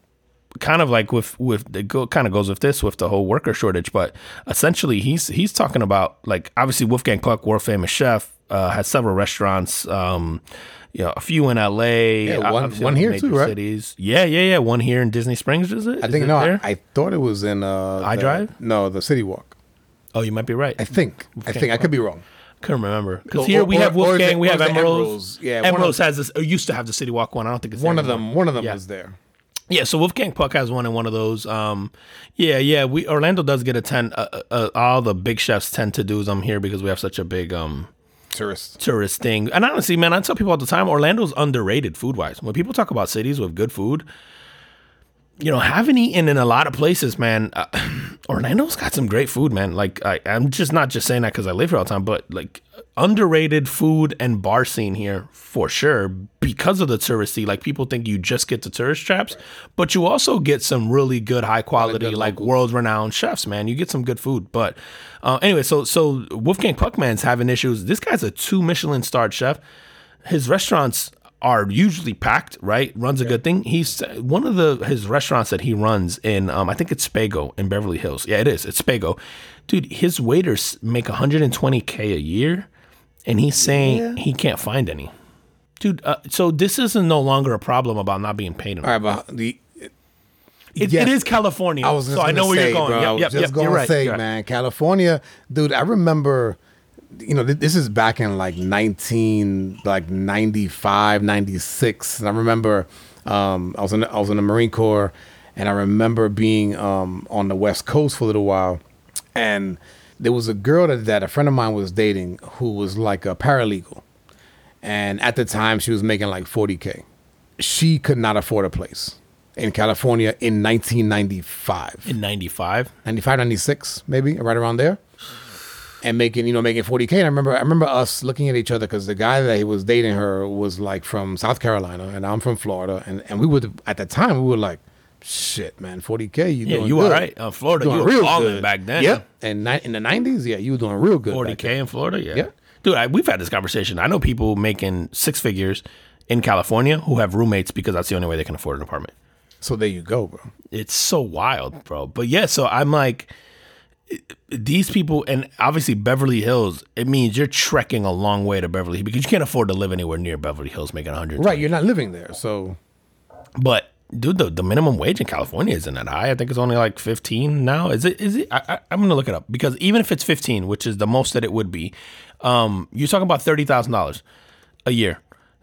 Kind of like with with the go kind of goes with this with the whole worker shortage, but essentially he's he's talking about like obviously Wolfgang Puck, world famous chef, uh, has several restaurants, um, you know, a few in L.A. Yeah, one- one here too, right? Cities. Yeah, yeah, yeah. One here in Disney Springs, is it? I Is think it no, I? I thought it was in uh I the- Drive? No, the City Walk. oh, you might be right. I think. I think I could be wrong. I couldn't remember because Or- here we have Wolfgang, it- we have Emeril's. Emeril's? Yeah, Emeril's has this. Or used to have the City Walk one. I don't think it's there One of them. One of them Yeah. is there. Yeah, so Wolfgang Puck has one in one of those. Um, yeah, yeah. We Orlando does get a ten. Uh, uh, uh, all the big chefs tend to do them here because we have such a big um Tourists. tourist thing. And honestly, man, I tell people all the time, Orlando's underrated food wise. When people talk about cities with good food, you know, haven't eaten in a lot of places, man. Uh, *clears throat* Orlando's got some great food, man. Like I, I'm just not just saying that because I live here all the time, but like underrated food and bar scene here for sure because of the touristy. Like people think you just get the tourist traps, but you also get some really good, high quality, good like world renowned chefs, man. You get some good food. But uh, anyway, so so Wolfgang Puckman's having issues. This guy's a two Michelin starred chef. His restaurants are usually packed, right? Runs a good thing. He's one of the his restaurants that he runs in. Um, I think it's Spago in Beverly Hills. Yeah, it is. It's Spago, dude. His waiters make 120k a year, and he's saying he can't find any. Dude, uh, so this isn't no longer a problem about not being paid enough. All right, but the It, yes. it is California, I was just so I know gonna where say, you're going. Bro, I Yep, was yep, just yep. going You're to right. say, you're right. man, California, dude. I remember, you know, th- this is back in like 19, like 95, 96. And I remember, um, I was in, the- I was in the Marine Corps, and I remember being um, on the West Coast for a little while, and there was a girl that, that a friend of mine was dating who was like a paralegal, and at the time she was making like 40k. She could not afford a place in California in 1995. In '95, 95, 96, maybe right around there, and making you know making 40k. And I remember I remember us looking at each other because the guy that he was dating her was like from South Carolina and I'm from Florida, and and we would at the time we were like, shit, man, 40k, you Yeah, doing you were good. right. Uh, Florida, you were real balling good. back then. Yep, and ni- in the 90s, yeah, you were doing real good. 40k then. in Florida. Yeah, Yeah. dude, I, we've had this conversation. I know people making six figures in California who have roommates because that's the only way they can afford an apartment. So there you go, bro. It's so wild, bro. But yeah, so I'm like, these people, and obviously Beverly Hills. It means you're trekking a long way to Beverly because you can't afford to live anywhere near Beverly Hills making 100. Right, you're not living there, so But dude, the, the minimum wage in California isn't that high. I think it's only like 15 now. Is it? Is it? I, I'm gonna look it up because even if it's 15, which is the most that it would be, um, you're talking about thirty thousand dollars a year.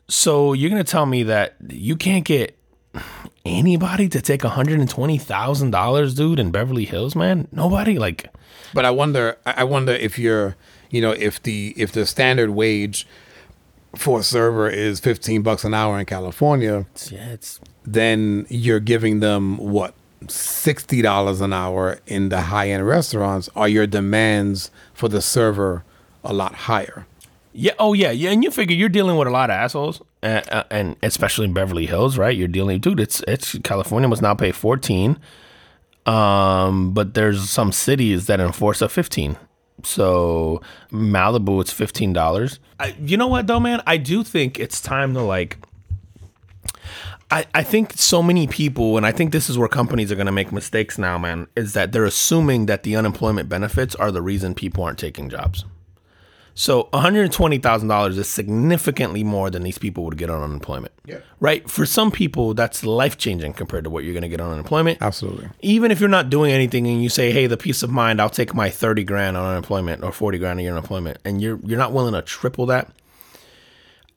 So you're gonna tell me that you can't get anybody to take 120 thousand dollars, dude, in Beverly Hills, man? Nobody. Like, But I wonder. I wonder if you're, you know, if the if the standard wage for a server is fifteen bucks an hour in California, yeah, it's then you're giving them what sixty dollars an hour in the high end restaurants. Are your demands for the server a lot higher? Yeah. Oh, yeah. Yeah. And you figure you're dealing with a lot of assholes, and, uh, and especially in Beverly Hills, right? You're dealing, dude. It's it's California must now pay 14, um, but there's some cities that enforce a 15. So Malibu, it's fifteen dollars. You know what though, man? I do think it's time to like. I, I think so many people, and I think this is where companies are going to make mistakes now, man, is that they're assuming that the unemployment benefits are the reason people aren't taking jobs. So $120,000 is significantly more than these people would get on unemployment. Yeah. Right? For some people, that's life changing compared to what you're going to get on unemployment. Absolutely. Even if you're not doing anything and you say, hey, the peace of mind, I'll take my 30 grand on unemployment or 40 grand a year on unemployment, and you're, you're not willing to triple that.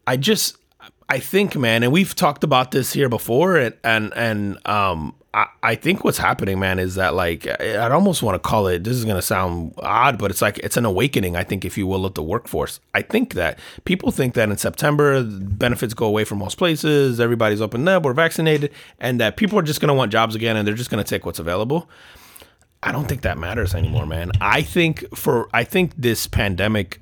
I just, I think, man, and we've talked about this here before, and, and, and um, I, I think what's happening, man, is that like I'd almost want to call it. This is gonna sound odd, but it's like it's an awakening. I think, if you will, of the workforce. I think that people think that in September benefits go away from most places, everybody's opened up, we're vaccinated, and that people are just gonna want jobs again, and they're just gonna take what's available. I don't think that matters anymore, man. I think for I think this pandemic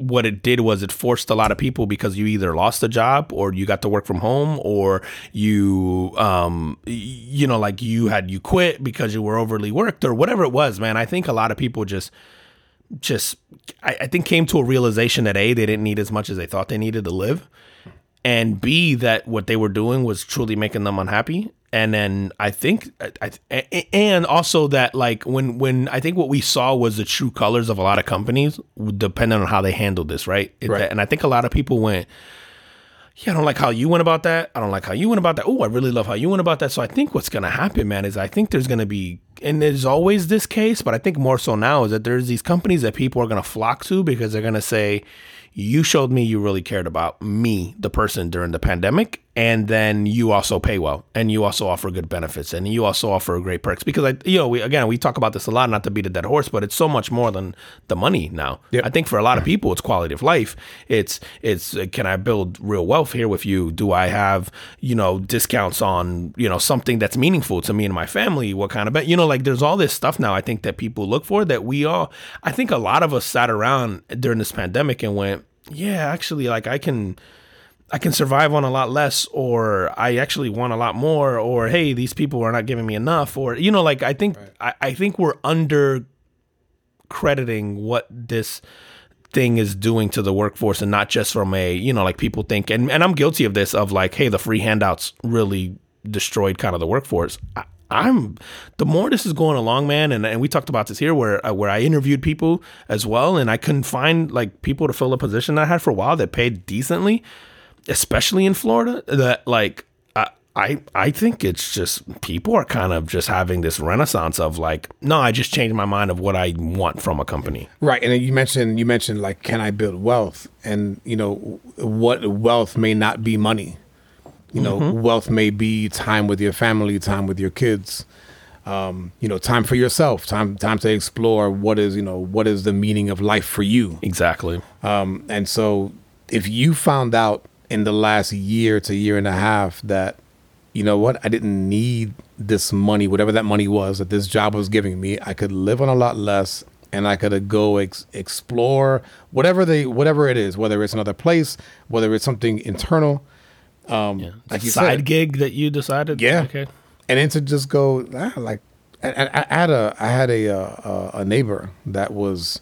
what it did was it forced a lot of people because you either lost a job or you got to work from home or you um you know like you had you quit because you were overly worked or whatever it was man. I think a lot of people just just I, I think came to a realization that a they didn't need as much as they thought they needed to live and b that what they were doing was truly making them unhappy and then I think, uh, I, and also that like when when I think what we saw was the true colors of a lot of companies, depending on how they handled this, right? right. And I think a lot of people went, yeah, I don't like how you went about that. I don't like how you went about that. Oh, I really love how you went about that. So I think what's gonna happen, man, is I think there's gonna be, and there's always this case, but I think more so now is that there's these companies that people are gonna flock to because they're gonna say, you showed me you really cared about me, the person during the pandemic, and then you also pay well and you also offer good benefits and you also offer great perks because I you know we again we talk about this a lot not to beat a dead horse but it's so much more than the money now. Yep. I think for a lot of people it's quality of life. It's it's uh, can I build real wealth here with you? Do I have, you know, discounts on, you know, something that's meaningful to me and my family? What kind of bet? You know, like there's all this stuff now I think that people look for that we all I think a lot of us sat around during this pandemic and went, yeah, actually like I can I can survive on a lot less, or I actually want a lot more, or hey, these people are not giving me enough, or you know, like I think right. I, I think we're under crediting what this thing is doing to the workforce and not just from a you know like people think and, and i'm guilty of this of like hey the free handouts really destroyed kind of the workforce I, I'm the more this is going along, man, and, and we talked about this here where uh, where I interviewed people as well, and I couldn't find like people to fill a position I had for a while that paid decently especially in Florida, that like I I think it's just people are kind of just having this renaissance of like, no, I just changed my mind of what I want from a company. Right, and you mentioned you mentioned like, can I build wealth? And you know, what wealth may not be money. You know, mm-hmm. wealth may be time with your family, time with your kids. Um, you know, time for yourself, time time to explore what is you know what is the meaning of life for you. Exactly. Um, and so, if you found out in the last year to year and a half that you know what I didn't need this money, whatever that money was that this job was giving me. I could live on a lot less, and I could go ex- explore whatever they whatever it is, whether it's another place, whether it's something internal. Um, yeah. like side said, gig that you decided. Yeah. Okay. And then to just go ah, like, I, I, I, had a I had a uh, a, a neighbor that was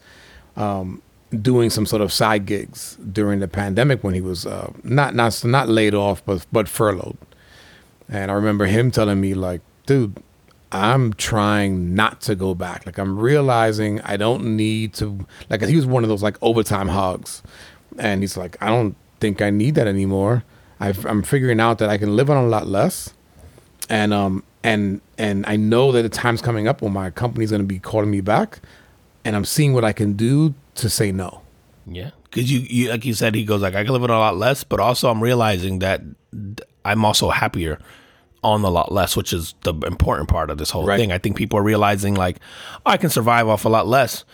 um, doing some sort of side gigs during the pandemic when he was uh, not not not laid off but but furloughed. And I remember him telling me like, "Dude, I'm trying not to go back. Like I'm realizing I don't need to like he was one of those like overtime hogs. And he's like, "I don't think I need that anymore. i am figuring out that I can live on a lot less." And um and and I know that the time's coming up when my company's going to be calling me back and I'm seeing what I can do to say no. Yeah, because you, you, like you said, he goes like, I can live on a lot less, but also I'm realizing that I'm also happier on a lot less, which is the important part of this whole right. thing. I think people are realizing like, oh, I can survive off a lot less.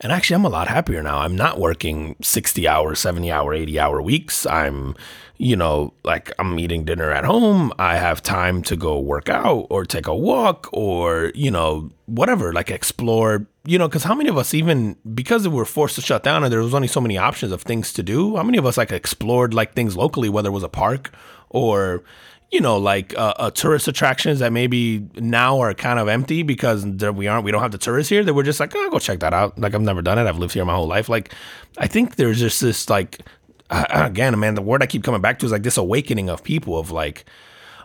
And actually, I'm a lot happier now. I'm not working 60 hour, 70 hour, 80 hour weeks. I'm, you know, like I'm eating dinner at home. I have time to go work out or take a walk or, you know, whatever, like explore, you know, because how many of us, even because we were forced to shut down and there was only so many options of things to do, how many of us like explored like things locally, whether it was a park or, you know, like uh, uh, tourist attractions that maybe now are kind of empty because we aren't, we don't have the tourists here. That we're just like, oh, go check that out. Like I've never done it. I've lived here my whole life. Like I think there's just this like, *clears throat* again, man, the word I keep coming back to is like this awakening of people of like,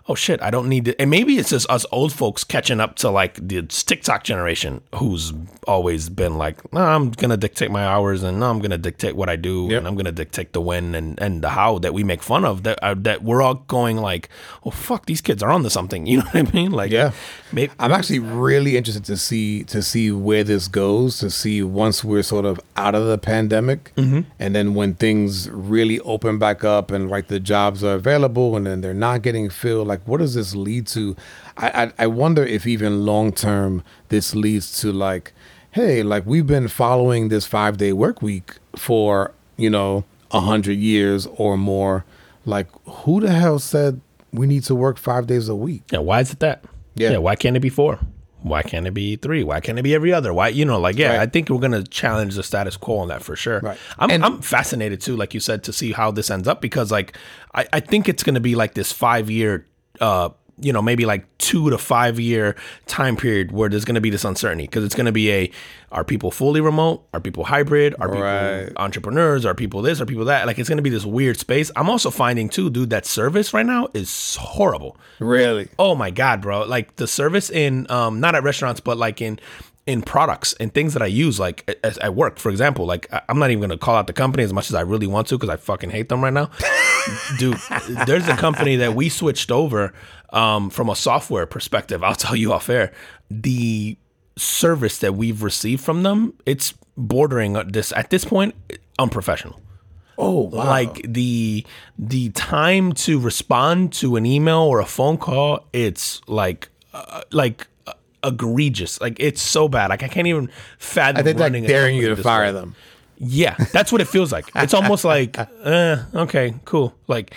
oh shit, I don't need to. And maybe it's just us old folks catching up to like the TikTok generation who's always been like, no, I'm going to dictate my hours and no, I'm going to dictate what I do Yep. and I'm going to dictate the when and, and the how that we make fun of that, uh, that we're all going like, oh, fuck, these kids are onto something. *laughs* You know what I mean? Like, Yeah. maybe, I'm actually really interested to see to see where this goes. To see once we're sort of out of the pandemic, Mm-hmm. and then when things really open back up, and like the jobs are available, and then they're not getting filled. Like, what does this lead to? I I, I wonder if even long term this leads to like, hey, like we've been following this five day work week for you know a hundred years or more. Like, who the hell said we need to work five days a week? yeah, why is it that? Yeah. Why can't it be four? Why can't it be three? Why can't it be every other? Why, you know, like, yeah, Right. I think we're going to challenge the status quo on that for sure. Right. I'm, And- I'm fascinated too, like you said, to see how this ends up because, like, I, I think it's going to be like this five year, uh, you know, maybe like two to five year time period where there's going to be this uncertainty because it's going to be a are people fully remote? Are people hybrid? Are people entrepreneurs? Are people this? Are people that? Like, it's going to be this weird space. I'm also finding too, dude, that service right now is horrible. Really? Oh my god, bro! Like the service in um not at restaurants, but like in in products and things that I use, like at, work, for example. Like I'm not even gonna call out the company as much as I really want to because I fucking hate them right now, *laughs* dude. There's a company that we switched over um from a software perspective. I'll tell you off air the service that we've received from them. It's bordering this at this point unprofessional Oh, wow. like the the time to respond to an email or a phone call it's like uh, like egregious like it's so bad like i can't even fathom I think like daring you to fire way. them. yeah that's what it feels like it's almost *laughs* like uh, okay cool like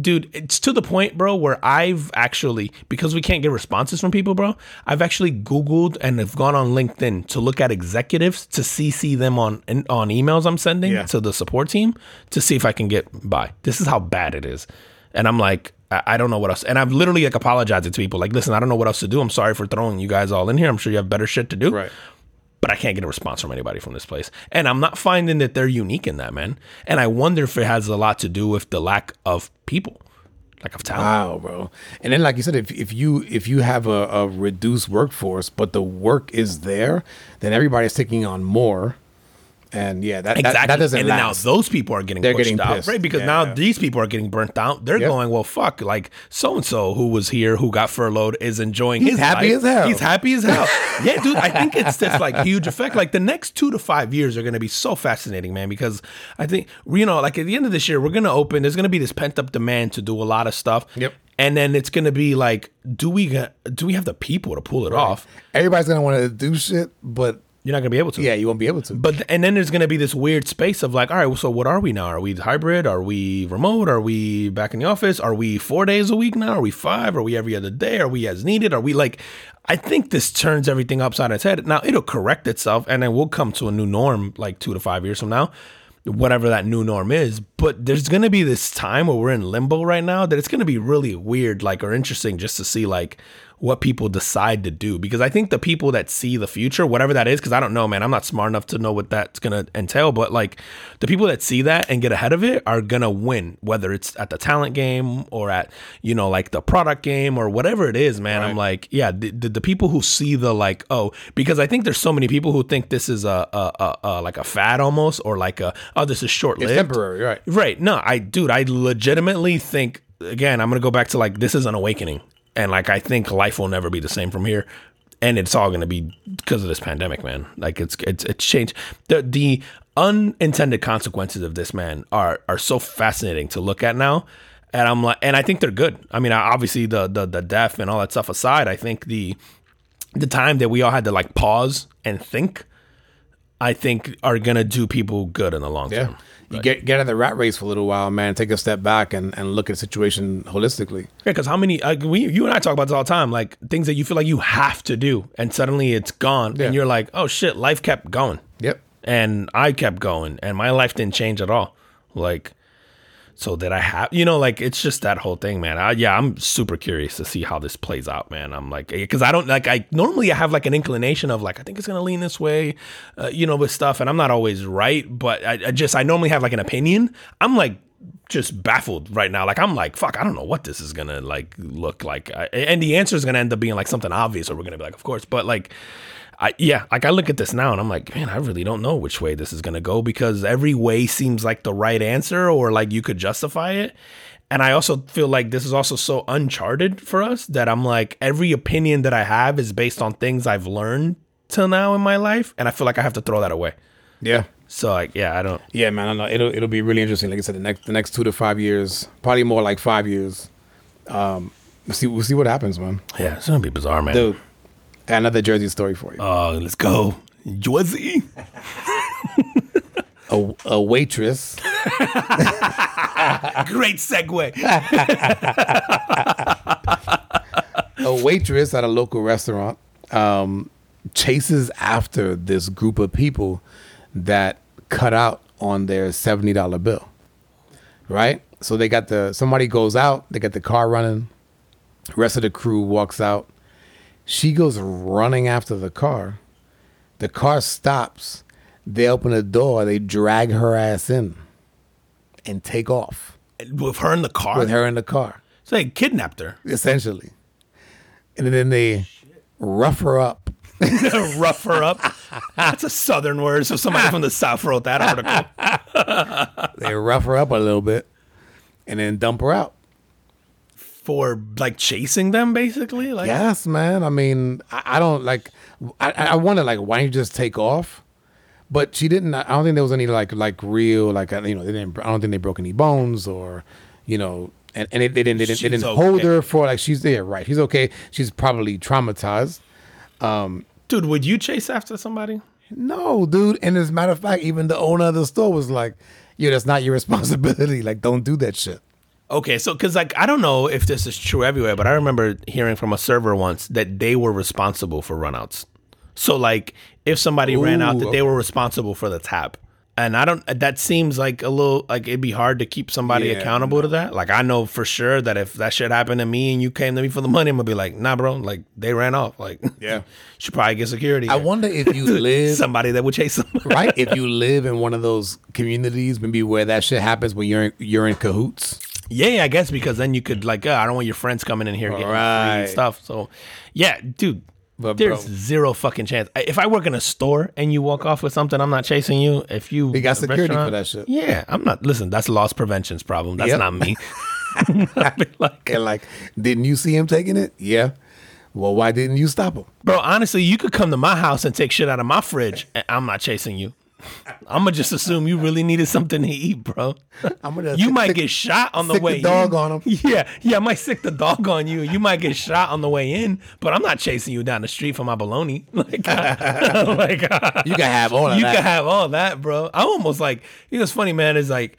dude it's to the point bro where i've actually because we can't get responses from people bro i've actually googled and have gone on linkedin to look at executives to cc them on on emails i'm sending Yeah. to the support team to see if i can get by this is how bad it is and i'm like I I don't know what else. And I'm literally like apologizing to people. Like, listen, I don't know what else to do. I'm sorry for throwing you guys all in here. I'm sure you have better shit to do Right. but I can't get a response from anybody from this place. And I'm not finding that they're unique in that, man. And I wonder if it has a lot to do with the lack of people, lack of talent. Wow, bro. And then, like you said, if, if you if you have a, a reduced workforce, but the work is there, then everybody's taking on more. And yeah, that Exactly. that, that doesn't and now those people are getting They're pushed getting out, pissed. right? Because Yeah. now these people are getting burnt out. They're Yep. going, well, fuck, like so and so who was here, who got furloughed, is enjoying He's his happy life. as hell. He's happy as hell. *laughs* yeah, dude. I think it's this like huge effect. Like the next two to five years are going to be so fascinating, man. Because I think you know, like at the end of this year, we're going to open. There's going to be this pent up demand to do a lot of stuff. Yep. And then it's going to be like, do we do we have the people to pull it off? Everybody's gonna want to do shit, but You're not going to be able to. yeah, you won't be able to. But and then there's going to be this weird space of like, all right, well, so what are we now? Are we hybrid? Are we remote? Are we back in the office? Are we four days a week now? Are we five? Are we every other day? Are we as needed? Are we like? I think this turns everything upside its head. Now it'll correct itself, and then we'll come to a new norm like two to five years from now, whatever that new norm is. But there's going to be this time where we're in limbo right now that it's going to be really weird, like or interesting, just to see like what people decide to do because I think the people that see the future, whatever that is, because I don't know, man, I'm not smart enough to know what that's gonna entail, but like the people that see that and get ahead of it are gonna win, whether it's at the talent game or at you know like the product game or whatever it is, man. I'm like, yeah, the, the, the people who see the like, oh, because I think there's so many people who think this is a, a, a, a like a fad almost or like a oh this is short lived, temporary, right? Right. No, I, dude, I legitimately think, again, I'm going to go back to like, this is an awakening. And like, I think life will never be the same from here. And it's all going to be because of this pandemic, man. Like, it's, it's, it's changed. The, the unintended consequences of this, man, are, are so fascinating to look at now. And I'm like, and I think they're good. I mean, obviously, the, the, the death and all that stuff aside, I think the, the time that we all had to like pause and think, I think are going to do people good in the long Yeah. term. You get get out of the rat race for a little while, man. Take a step back and, and look at the situation holistically. Yeah, because how many uh, we you and I talk about this all the time, like things that you feel like you have to do, and suddenly it's gone, Yeah. and you're like, oh shit, life kept going, Yep. and I kept going, and my life didn't change at all. Like, so did I have, you know, like it's just that whole thing, man. I, yeah, I'm super curious to see how this plays out, man. I'm like, because I don't like, I normally I have like an inclination of like, I think it's gonna lean this way, uh, you know, with stuff, and I'm not always right, but I, I just I normally have like an opinion. I'm like just baffled right now. Like I'm like, fuck, I don't know what this is gonna like look like, I, and the answer is gonna end up being like something obvious, or we're gonna be like, of course. But like, I yeah, like I look at this now and I'm like, man, I really don't know which way this is gonna go because every way seems like the right answer, or like you could justify it. And I also feel like this is also so uncharted for us that I'm like, every opinion that I have is based on things I've learned till now in my life, and I feel like I have to throw that away. Yeah. So like, yeah, I don't. Yeah, man. I know it'll it'll be really interesting. Like I said, the next the next two to five years, probably more like five years. Um, we'll see we'll see what happens, man. Yeah, it's gonna be bizarre, man. Dude, got another Jersey story for you. Oh, let's go, Jersey. A, a waitress *laughs* Great segue. *laughs* a waitress at a local restaurant um, chases after this group of people that cut out on their seventy dollar bill. Right, so they got the somebody goes out, they got the car running. Rest of the crew walks out. She goes running after the car. The car stops. They open the door. They drag her ass in and take off With her in the car. with her in the car So they kidnapped her. essentially. And then they rough her up. *laughs* Rough her up. That's a southern word. So somebody from the south wrote that article *laughs* They rough her up a little bit and then dump her out. For like chasing them, basically. Like, Yes, man. I mean, I, I don't like. I, I wonder, like, why don't you just take off? But she didn't. I don't think there was any like like real like uh, you know they didn't. I don't think they broke any bones or you know. And, and it, they didn't they didn't, they didn't hold her for like she's there right she's okay she's probably traumatized um dude, would you chase after somebody? no dude and as a matter of fact even the owner of the store was like yo that's not your *laughs* responsibility like don't do that shit Okay, so because like I don't know if this is true everywhere, but I remember hearing from a server once that they were responsible for runouts. So like if somebody ran out, that Ooh, they were responsible for the tab. And I don't. That seems like a little like it'd be hard to keep somebody Yeah, accountable to that. Like I know for sure that if that shit happened to me and you came to me for the money, I'm gonna be like, nah, bro. Like they ran off. Like Yeah. *laughs* should probably get security. i wonder if you *laughs* live somebody that would chase them. right? If *laughs* you live in one of those communities, maybe where that shit happens when you're in, you're in cahoots. Yeah, I guess because then you could like, uh, I don't want your friends coming in here getting Right. and stuff. So, yeah, dude, But, there's bro- zero fucking chance. If I work in a store and you walk off with something, I'm not chasing you. If you We got security for that shit. Yeah, I'm not. Listen, that's loss prevention's problem. That's Yep. not me. *laughs* *laughs* Like, And like, didn't you see him taking it? Yeah. Well, why didn't you stop him? bro, honestly, you could come to my house and take shit out of my fridge, and I'm not chasing you. I'm gonna just assume you really needed something to eat, bro. I'm gonna You sick- might sick- get shot on the sick the way. dog in. on 'em. *laughs* Yeah, yeah, I might sick the dog on you. You might get shot on the way in, but I'm not chasing you down the street for my baloney. *laughs* Like, *laughs* like You can have all of you that. can have all that, bro. I'm almost like, you know, what's funny, man, is like,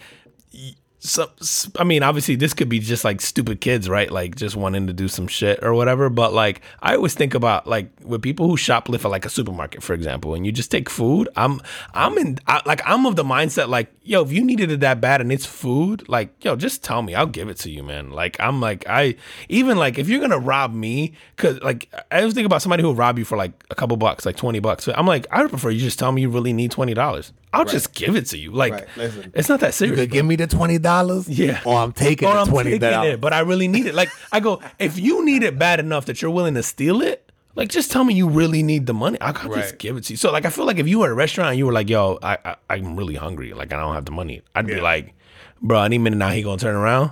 y- so, I mean, obviously, this could be just like stupid kids, right? Like just wanting to do some shit or whatever. But like, I always think about like with people who shoplift at like a supermarket, for example, and you just take food. I'm, I'm in, I, like, I'm of the mindset like, yo, if you needed it that bad and it's food, like, yo, just tell me, I'll give it to you, man. Like, I'm like, I even like if you're gonna rob me, cause like I always think about somebody who rob you for like a couple bucks, like twenty bucks. I'm like, I would prefer you just tell me you really need twenty dollars. I'll just give it to you. Like, Right, listen. it's not that You serious. could give me the twenty dollars. Yeah. Or I'm taking or the I'm twenty taking dollars. it, but I really need it. Like I go, if you need it bad enough that you're willing to steal it, like just tell me you really need the money. I could just give it to you. So like I feel like if you were at a restaurant and you were like, yo, I, I I'm really hungry, like I don't have the money, I'd be like, bro, any minute now he gonna turn around.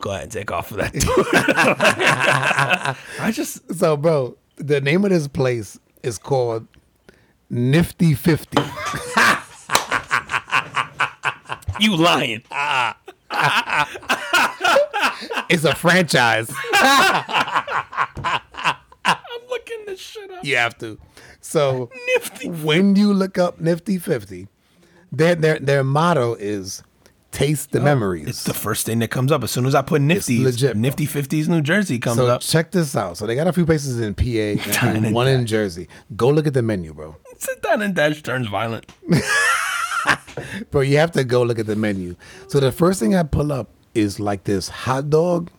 Go ahead and take off of that door. *laughs* I just So, bro, the name of this place is called Nifty Fifty. *laughs* you lying. it's a franchise. I'm looking this shit up. You have to. So Nifty. when you look up Nifty Fifty, their their their motto is taste the oh, memories. Oh, It's the first thing that comes up as soon as I put Nifty. legit, Nifty 50s New Jersey comes so up. check this out. So they got a few places in PA *laughs* and I think Dine and one in Jersey. Go look at the menu, bro. *laughs* Sit down and dash turns violent. *laughs* *laughs* Bro, you have to go look at the menu. So the first thing I pull up is like this hot dog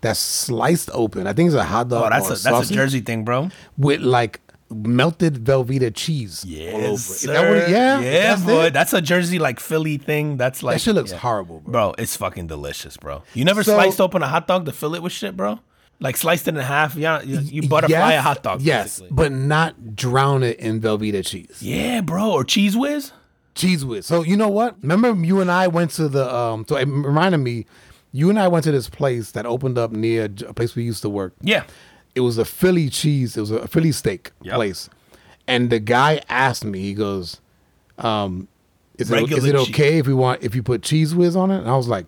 that's sliced open. I think it's a hot dog. Oh, that's or a that's a Jersey thing, bro. with like melted Velveeta cheese Yes, all over. it. sir. That what yeah, yeah, that's boy. it? That's a Jersey like Philly thing. That's like that shit looks yeah. horrible, bro. bro. It's fucking delicious, bro. You never So- sliced open a hot dog to fill it with shit, bro. Like sliced it in half. Yeah, you, you butterfly a hot dog. Yes, basically. but not drown it in Velveeta cheese. yeah, bro. Or Cheez Whiz. Cheez Whiz. So you know what? Remember you and I went to the um. So it reminded me, you and I went to this place that opened up near a place we used to work. Yeah. It was a Philly cheese. It was a Philly steak Yep. place, and the guy asked me. He goes, um, "Is it, is it cheese. okay if we want if you put Cheez Whiz on it?" And I was like,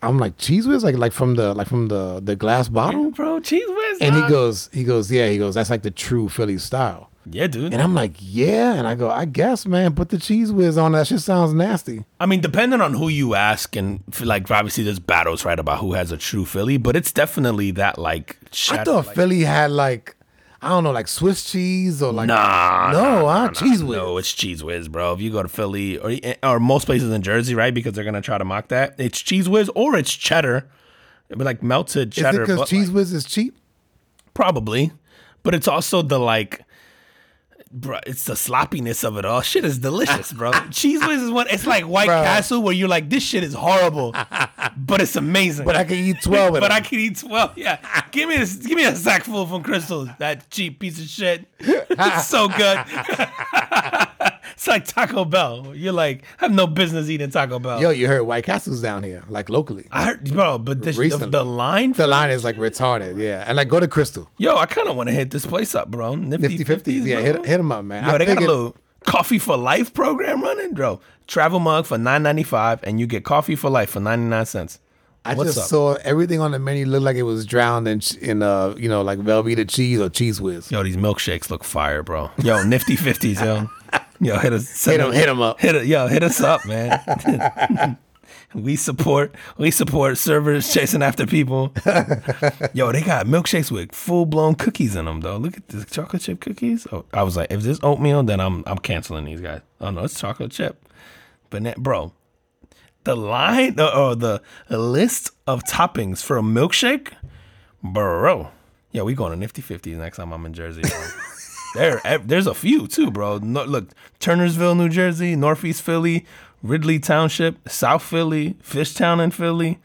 "I'm like Cheez Whiz, like like from the like from the the glass bottle." bro. Cheez Whiz. And he goes, he goes, yeah, he goes, that's like the true Philly style. Yeah, dude. And I'm like, yeah. And I go, I guess, man, put the Cheez Whiz on. That shit sounds nasty. I mean, depending on who you ask, and like obviously there's battles right about who has a true Philly, but it's definitely that like. I thought like- Philly had like, I don't know, like Swiss cheese or like, Nah, no, nah, huh? nah, Cheez Whiz. No, it's Cheez Whiz, bro. If you go to Philly or eh, or most places in Jersey, right, because they're gonna try to mock that, it's Cheez Whiz or it's cheddar. It'd be like melted Is it cheddar. because cheese like, whiz is cheap? probably, but it's also the like. Bro, it's the sloppiness of it all. Shit is delicious, bro. *laughs* Cheez Whiz is one. It's like White Bro. Castle, where you're like, this shit is horrible, but it's amazing. But I can eat 12 but them. I can eat twelve. Yeah, give me this. Give me a sack full from Krystals. That cheap piece of shit. *laughs* It's so good. *laughs* it's like Taco Bell. You're like, I have no business eating Taco Bell. Yo, you heard White Castle's down here, like locally. I heard, bro, but this, the, the line. The line is like retarded, yeah. And like, go to Krystal. Yo, I kind of want to hit this place up, bro. Nifty, Nifty 50s. Yeah, hit, hit them up, man. Yo, I they got a little coffee for life program running, bro. Travel mug for nine ninety five, and you get coffee for life for ninety nine cents. I What's just up? saw everything on the menu look like it was drowned in, in uh, you know, like Velveeta cheese or Cheez Whiz. Yo, these milkshakes look fire, bro. Yo, nifty fifties, yo. *laughs* Yo, hit us. Hit 'em- hit 'em up. Hit it, yo, hit us up, man. *laughs* we support. We support servers chasing after people. yo, they got milkshakes with full blown cookies in them, though. Look at the chocolate chip cookies. Oh, I was like, if this oatmeal, then I'm I'm canceling these guys. Oh no, it's chocolate chip. But bro, the line the, or the, the list of toppings for a milkshake, bro. Yeah, we going to Nifty Fifties next time I'm in Jersey. There, there's a few too, bro. No, look, Turnersville, New Jersey, Northeast Philly, Ridley Township, South Philly, Fishtown in Philly.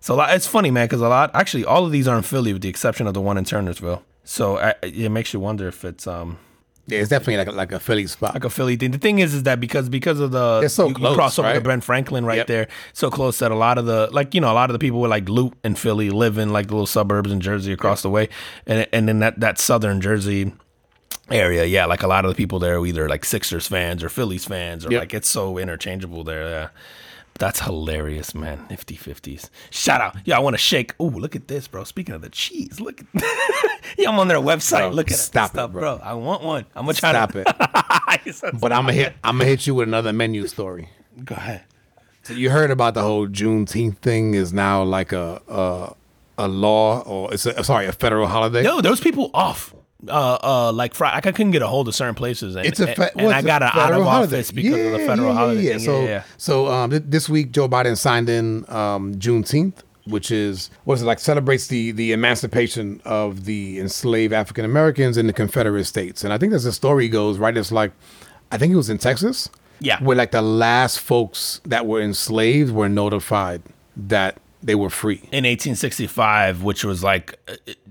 So it's funny, man, because a lot actually all of these are in Philly with the exception of the one in Turnersville. So I, it makes you wonder if it's um Yeah, it's definitely like a, like a Philly spot. like a Philly thing. The thing is, is that because because of the It's so you, you close, cross over to right? Ben Franklin right Yep. there, so close that a lot of the like you know a lot of the people with like Loot and Philly live in like the little suburbs in Jersey across the way, and and then that that southern Jersey area, yeah, like a lot of the people there are either like Sixers fans or Phillies fans, or Yep. like it's so interchangeable there. Yeah. That's hilarious, man. Nifty fifties. Shout out. Yeah, I want to shake. Ooh, look at this, bro. Speaking of the cheese, look at *laughs* Yeah, I'm on their website. Bro, look at stop stuff, it, bro. I want one. I'm gonna try Stop to it. *laughs* But I'm gonna hit. I'm gonna hit you with another menu story. Go ahead. So you heard about the whole Juneteenth thing is now like a a, a law or it's a, sorry a federal holiday. No, those people off. Uh, uh, like Friday, I couldn't get a hold of certain places, and, It's a fe- and well, I got an out of holiday. office because of the federal yeah, yeah, holiday. yeah. So yeah, yeah. so um, th- this week Joe Biden signed in um, Juneteenth, which is what is it like celebrates the the emancipation of the enslaved African Americans in the Confederate States. And I think as the story goes, right, it's like I think it was in Texas. Yeah. Where like the last folks that were enslaved were notified that they were free. in 1865, which was like,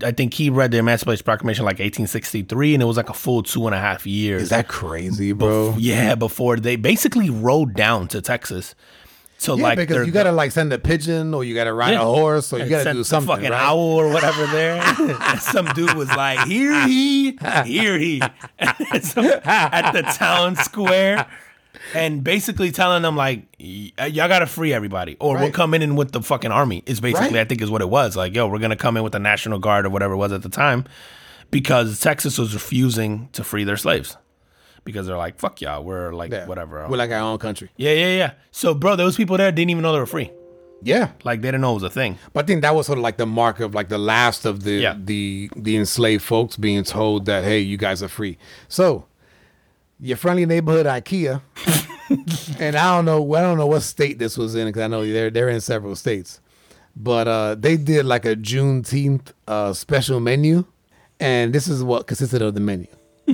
I think he read the Emancipation Proclamation like 1863, and it was like a full two and a half years. Is that crazy, bro? yeah, before they basically rode down to Texas. So Yeah, like, because you gotta like send a pigeon or you gotta ride Yeah. a horse or you gotta do something. fucking right? owl or whatever there. *laughs* some dude was like, "Here he, here he," *laughs* so, at the town square, and basically telling them like, y- uh, "Y'all gotta free everybody, or we'll come in with the fucking army." Is basically, Right. I think, is what it was. Like, yo, we're gonna come in with the National Guard or whatever it was at the time, because Texas was refusing to free their slaves. Because they're like, fuck y'all, we're like, Yeah. whatever. Uh, we're like our own country. yeah, yeah, yeah. So, bro, those people there didn't even know they were free. Yeah. Like, they didn't know it was a thing. But I think that was sort of like the mark of like the last of the Yeah. the the enslaved folks being told that hey, you guys are free. So your friendly neighborhood IKEA, *laughs* and I don't know I don't know what state this was in because I know they're they're in several states, but uh, they did like a Juneteenth uh, special menu, and this is what consisted of the menu.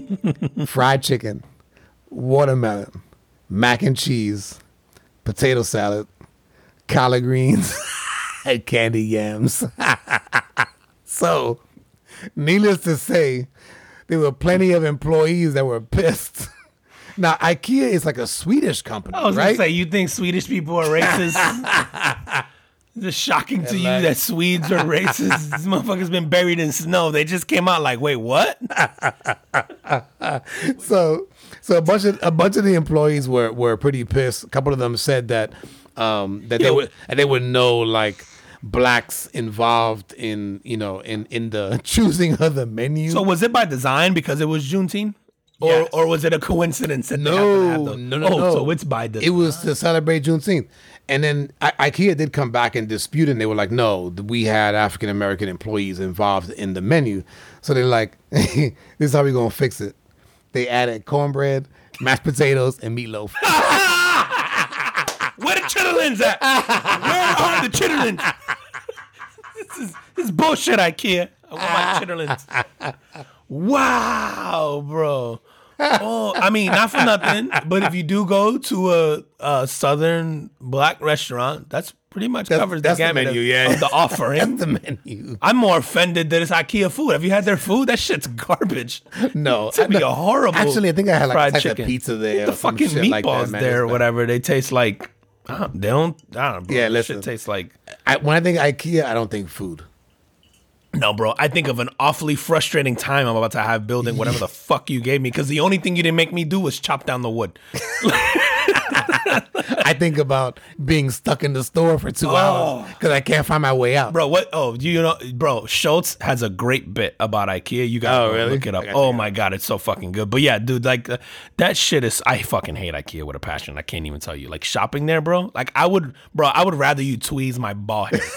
*laughs* fried chicken, watermelon, mac and cheese, potato salad, collard greens, *laughs* and candy yams. so, needless to say, there were plenty of employees that were pissed. *laughs* Now, IKEA is like a Swedish company, I was right? gonna say you think Swedish people are racist. *laughs* It's shocking to you like- that Swedes are racist. *laughs* this motherfucker's been buried in snow. They just came out like, wait, what? so so a bunch of a bunch of the employees were were pretty pissed. A couple of them said that um that they would and they would know like blacks involved in you know in in the *laughs* choosing of the menu. So was it by design because it was Juneteenth? Or, Yes. or was it a coincidence that to have no, no, no, oh, no. so it's by design. It was to celebrate Juneteenth. And then I- IKEA did come back and dispute, and they were like, "No, we had African American employees involved in the menu." So they're like, *laughs* "This is how we're gonna fix it." They added cornbread, mashed potatoes, and meatloaf. *laughs* Where the chitterlings at? Where are the chitterlings? this is this is bullshit, IKEA. I want my chitterlings. Wow, bro. Oh, I mean, not for nothing, but if you do go to a, a southern black restaurant, that's pretty much That's- covers that's the the gamut menu, of, yeah. of the *laughs* offering. the menu. I'm more offended that it's IKEA food. Have you had their food? That shit's garbage. No, to be a horrible. Actually, I think I had like fried a type chicken. of pizza there. The fucking shit like that, meatballs man. there, or whatever. They taste like. I don't, they don't. I don't. Bro. Yeah, Yeah, listen. Shit tastes like. I, when I think IKEA, I don't think food. No, bro. I think of an awfully frustrating time I'm about to have building whatever the *laughs* fuck you gave me because the only thing you didn't make me do was chop down the wood. *laughs* *laughs* I think about being stuck in the store for two hours because I can't find my way out. Oh. Bro, what? Oh, you know, bro, Schultz has a great bit about IKEA. You gotta Oh, really? look it up. Oh my god, it's so fucking good. But yeah, dude, like uh, that shit is. I fucking hate IKEA with a passion. I can't even tell you. Like shopping there, bro. Like I would, bro. I would rather you tweeze my ball hair. *laughs*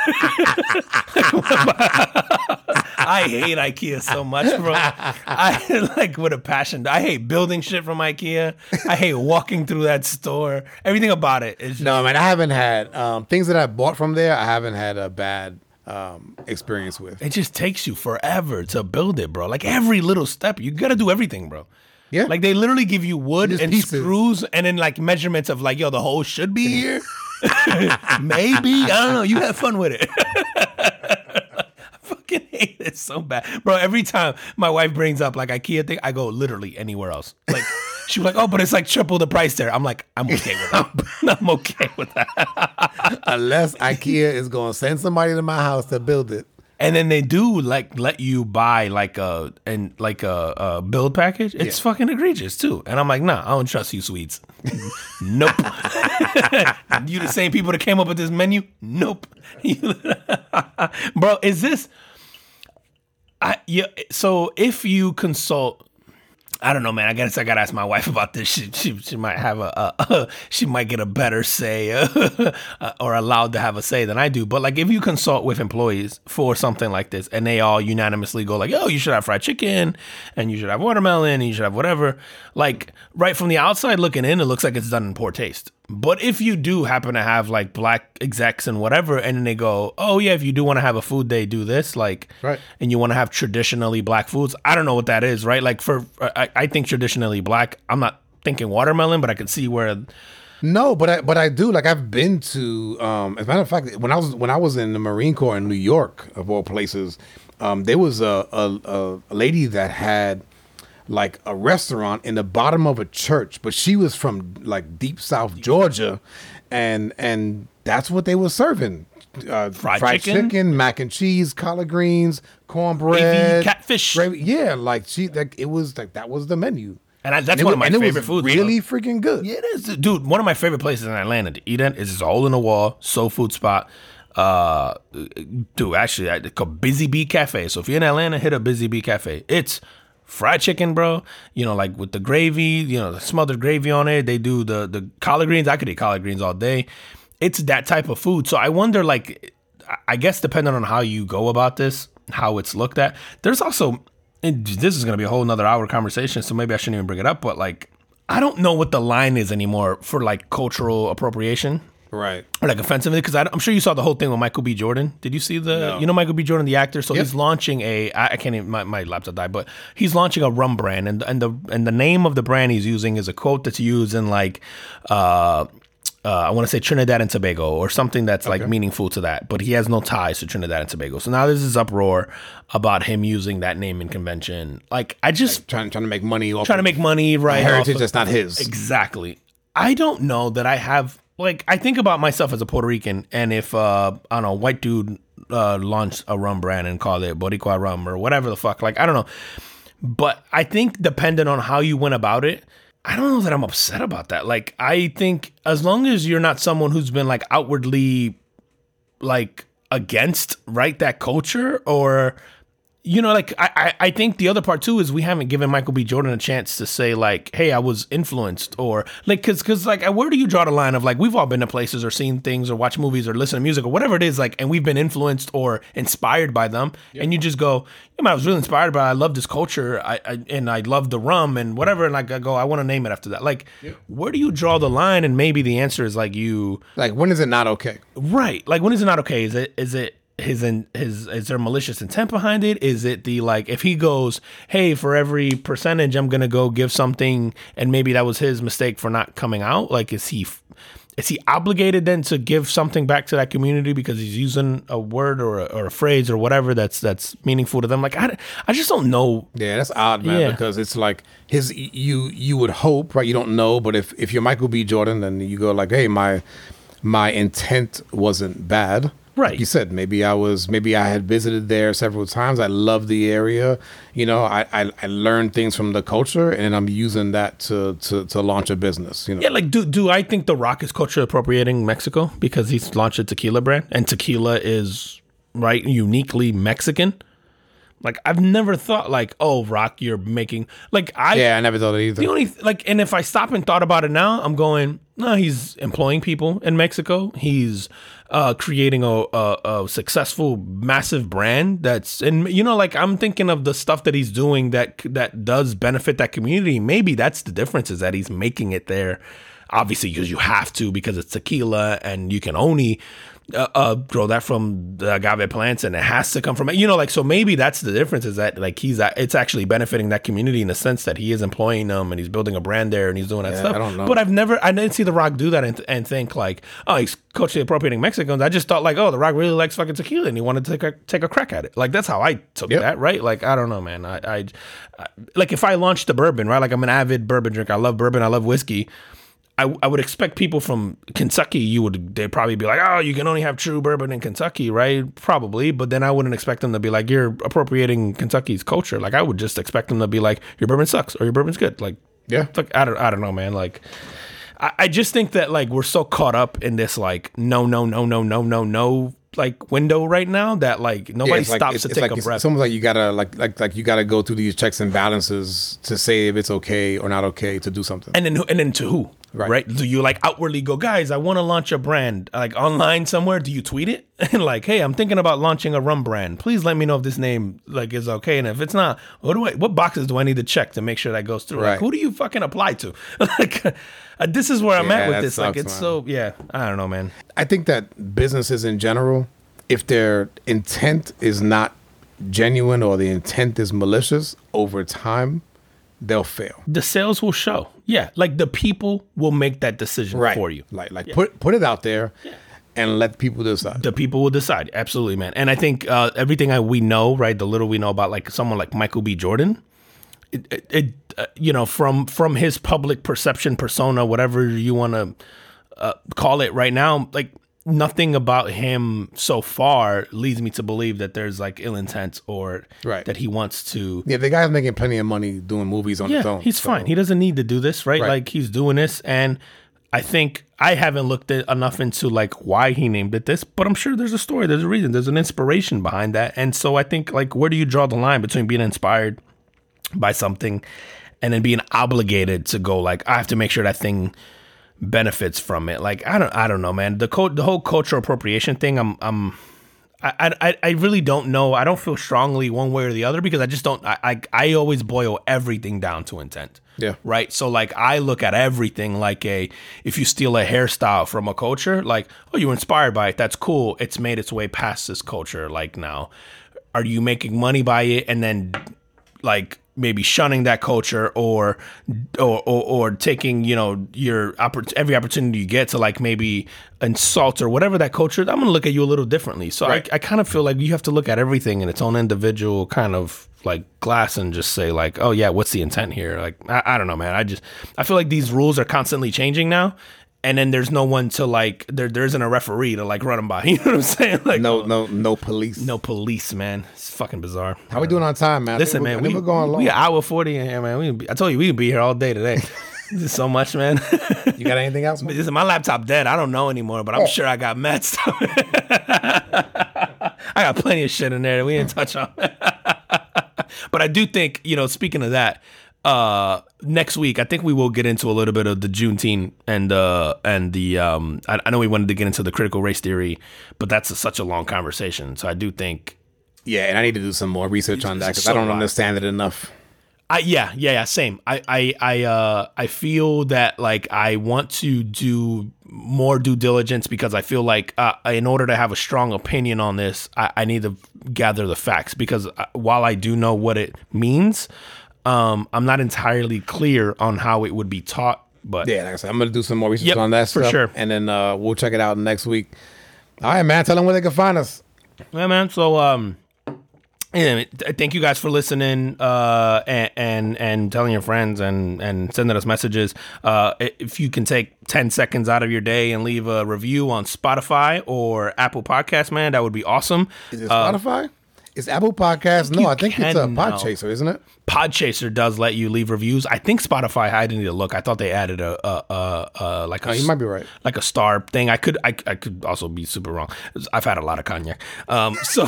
*laughs* *laughs* I hate IKEA so much, bro. I *laughs* like with a passion. I hate building shit from IKEA. I hate walking through that store. Everything about it is No, man, I haven't had um, things that I bought from there. I haven't had a bad um, experience with. it just takes you forever to build it, bro. Like every little step, you gotta do everything, bro. Yeah. Like they literally give you wood and pieces. screws and then like measurements of like, yo, the hole should be *laughs* here. *laughs* Maybe. I don't know. You have fun with it. Fucking *laughs* hate it so bad. Bro, every time my wife brings up like IKEA thing, I go literally anywhere else. Like she's like, oh, but it's like triple the price there. I'm like, I'm okay with that. *laughs* *laughs* I'm okay with that. Unless IKEA is going to send somebody to my house to build it. And then they do like let you buy like a and like a, a build package. It's Yeah. fucking egregious too. And I'm like, nah, I don't trust you, Swedes. nope. you the same people that came up with this menu? Nope. Bro, is this? I yeah. So if you consult. I don't know, man. I guess I gotta ask my wife *laughs* about this. She she, she might have a, *laughs* she might get a better say *laughs* uh, or allowed to have a say than I do. But like, if you consult with employees for something like this, and they all unanimously go like, "Oh, you should have fried chicken, and you should have watermelon, and you should have whatever," like right from the outside looking in, it looks like it's done in poor taste. But if you do happen to have like black execs and whatever, and then they go, "Oh yeah, if you do want to have a food day, do this," like, Right. and you want to have traditionally black foods. I don't know what that is, right? Like for I, I think traditionally black. I'm not thinking watermelon, but I could see where No, but I but I do like I've been to um as a matter of fact when I was when I was in the Marine Corps in New York of all places, um there was a a, a lady that had like a restaurant in the bottom of a church, but she was from like deep South Georgia, and and that's what they were serving. Uh, Fried chicken? mac and cheese, collard greens, cornbread, Gravy, catfish. gravy. Yeah, like she, like it was like that was the menu, And I- that's it one was- of my and it was favorite foods. Really freaking good. Yeah, it is, dude. One of my favorite places in Atlanta to eat at is this hole in the wall soul food spot. Uh, dude, actually, I- it's called Busy Bee Cafe. So if you're in Atlanta, hit a Busy Bee Cafe. It's fried chicken, bro. You know, like with the gravy, you know, the smothered gravy on it. They do the the collard greens. I could eat collard greens all day. It's that type of food. So I wonder, like, I- guess depending on how you go about this, how it's looked at. There's also, this is gonna be a whole nother hour conversation. So maybe I shouldn't even bring it up. But like, I don't know what the line is anymore for like cultural appropriation. Right. or like offensively because I'm sure you saw the whole thing with Michael B. Jordan. Did you see the No. you know Michael B. Jordan the actor? So Yep. he's launching a I, I can't even my, my laptop died, but he's launching a rum brand and and the and the name of the brand he's using is a quote that's used in like uh uh, I want to say Trinidad and Tobago or something that's like meaningful to that, but he has no ties to Trinidad and Tobago. So now there's this uproar about him using that name in convention. Like I just Trying trying to make money off trying to make money, right? heritage that's not his. Exactly. I don't know that I have like I think about myself as a Puerto Rican, and if uh I don't know, white dude uh launched a rum brand and called it Boricua rum or whatever the fuck, like I don't know. But I think depending on how you went about it, I don't know that I'm upset about that. Like I think as long as you're not someone who's been like outwardly like against right that culture or you know like I, I i think the other part too is we haven't given michael b jordan a chance to say like hey i was influenced or like because because like where do you draw the line of like we've all been to places or seen things or watch movies or listen to music or whatever it is like and we've been influenced or inspired by them and you just go yeah, man, i was really inspired by it. i love this culture I, I and i love the rum and whatever and like i go i want to name it after that like where do you draw the line and maybe the answer is like you Like when is it not okay? Right. Like when is it not okay? Is it is it his in his is there malicious intent behind it? Is it the like if he goes, hey, for every percentage I'm gonna go give something and maybe that was his mistake for not coming out? Like is he is he obligated then to give something back to that community because he's using a word or a, or a phrase or whatever that's that's meaningful to them? Like I, I just don't know. Yeah, that's odd, man. Yeah. Because it's like his you you would hope, right? You don't know, but if if you're Michael B. Jordan, then you go like, hey, my my intent wasn't bad. Right. Like you said maybe I was maybe I had visited there several times. I love the area. You know, I, I I learned things from the culture, and I'm using that to to to launch a business. You know. Yeah, like do do I think The Rock is culture appropriating Mexico because he's launched a tequila brand and tequila is right uniquely Mexican? Like I've never thought like, oh, Rock, you're making like I Yeah, I never thought it either. the only like, and if I stop and thought about it now, I'm going, no, he's employing people in Mexico. He's uh, creating a, a, a successful, massive brand that's, and you know, like I'm thinking of the stuff that he's doing that that does benefit that community. Maybe that's the difference is that he's making it there, obviously because you have to because it's tequila and you can only. Uh, uh, grow that from the agave plants, and it has to come from you know, like so. Maybe that's the difference is that like he's it's actually benefiting that community in the sense that he is employing them and he's building a brand there and he's doing that stuff. I don't know. But I've never, I didn't see The Rock do that and, and think like, oh, he's culturally appropriating Mexicans. I just thought like, oh, The Rock really likes fucking tequila and he wanted to take a take a crack at it. Like that's how I took Yep. that, right? Like I don't know, man. I, I, I like if I launched the bourbon, right? Like I'm an avid bourbon drinker. I love bourbon. I love whiskey. I, I would expect people from Kentucky, you would they'd probably be like, oh, you can only have true bourbon in Kentucky, right? Probably, but then I wouldn't expect them to be like, you're appropriating Kentucky's culture. Like I would just expect them to be like, your bourbon sucks or your bourbon's good. Like, Yeah. fuck, I don't, I don't know, man. Like, I, I just think that like we're so caught up in this like no, no, no, no, no, no, no like window right now that like nobody it's like- stops to take like a it's, breath. It's almost like you gotta like like like you gotta go through these checks and balances to say if it's okay or not okay to do something. and then who- and then to who Right. right, do you like outwardly go guys i want to launch a brand like online somewhere? Do you tweet it? *laughs* And like hey i'm thinking about launching a rum brand. Please let me know if this name like is okay and if it's not what do i what boxes do i need to check to make sure that goes through? Like Right. who do you fucking apply to? *laughs* Like uh, this is where i'm Yeah, at with this. Like it's man. so yeah i don't know man. I think that businesses in general, if their intent is not genuine or the intent is malicious, over time, they'll fail. the sales will show yeah like the people will make that decision for you. Like like put put it out there and let people decide. the people will decide. Absolutely man. And i think uh, everything I, we know right the little we know about like someone like michael b. Jordan it, it, it uh, you know from from his public perception persona whatever you want to uh, call it right now like nothing about him so far leads me to believe that there's like ill intent or Right. that he wants to Yeah, the guy's making plenty of money doing movies on his own. he's so- fine. He doesn't need to do this, right? Right. Like he's doing this, and I think I haven't looked at enough into like why he named it this, but I'm sure there's a story, there's a reason, there's an inspiration behind that, and so I think like where do you draw the line between being inspired by something and then being obligated to go like I have to make sure that thing benefits from it? Like I don't, I don't know, man. The co- the whole cultural appropriation thing, I'm, I'm. I, I I really don't know. I don't feel strongly one way or the other because I just don't. I I, I always boil everything down to intent. Yeah. Right. So like I look at everything like a if you steal a hairstyle from a culture, like oh you were inspired by it, that's cool. It's made its way past this culture. Like now, are you making money by it and then like maybe shunning that culture or or or, or taking you know your oppor- every opportunity you get to like maybe insult or whatever that culture i'm gonna look at you a little differently. So Right. I, I kind of feel like you have to look at everything in its own individual kind of like glass and just say like oh yeah what's the intent here? Like I, I don't know man. I just i feel like these rules are constantly changing now and then there's no one to like there there isn't a referee to like run them by *laughs* you know what i'm saying like No, no, no police. no police man it's fucking bizarre How we doing on time, man? Listen, man, we think we're going long. we an hour forty in here, man. We be, I told you we can be here all day today. *laughs* This is so much, man. You got anything else? man? Listen, my laptop dead. I don't know anymore, but I'm sure I got mad stuff. *laughs* I got plenty of shit in there that we didn't touch on. but I do think, you know, speaking of that, uh next week I think we will get into a little bit of the Juneteenth and uh and the um I, I know we wanted to get into the critical race theory, but that's a, such a long conversation. So I do think Yeah, and I need to do some more research on that because so I don't lot. understand it enough. I yeah yeah yeah same. I I I uh I feel that like I want to do more due diligence because I feel like uh, in order to have a strong opinion on this, I, I need to gather the facts because uh, while I do know what it means, um, I'm not entirely clear on how it would be taught. But Yeah, like I said, I'm gonna do some more research Yep, on that for stuff, sure. and then uh, we'll check it out next week. All right, man. Tell them where they can find us. Yeah, man. So, um, yeah, thank you guys for listening, uh, and, and and telling your friends and and sending us messages. Uh, if you can take ten seconds out of your day and leave a review on Spotify or Apple Podcast, man, that would be awesome. Is it Spotify? Is Apple Podcast? No, I think it's a can now. Podchaser, isn't it? Podchaser does let you leave reviews. I think Spotify. I didn't need to look. I thought they added a, a, a, a like a Oh, you might be right. like a star thing. I could I, I could also be super wrong. I've had a lot of cognac. Um, so, *laughs*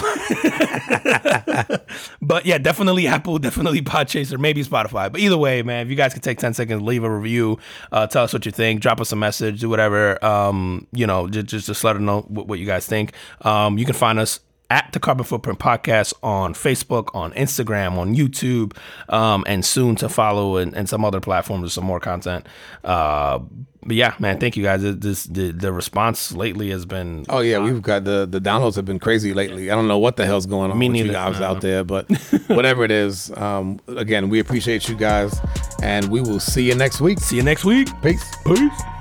but yeah, definitely Apple, definitely Podchaser, maybe Spotify. But either way, man, if you guys could take ten seconds, leave a review, uh, tell us what you think, drop us a message, do whatever. Um, you know, just just, just let us know what, what you guys think. Um, you can find us at the Carbon Footprint Podcast on Facebook, on Instagram, on YouTube, um, and soon to follow and, and some other platforms with some more content. Uh, but yeah, man, thank you guys. This the, the response lately has been Oh yeah, we've got the the downloads have been crazy lately. I don't know what the hell's going on Me with you neither. guys out there, but *laughs* whatever it is, um, again, we appreciate you guys, and we will see you next week. see you next week. Peace. Peace.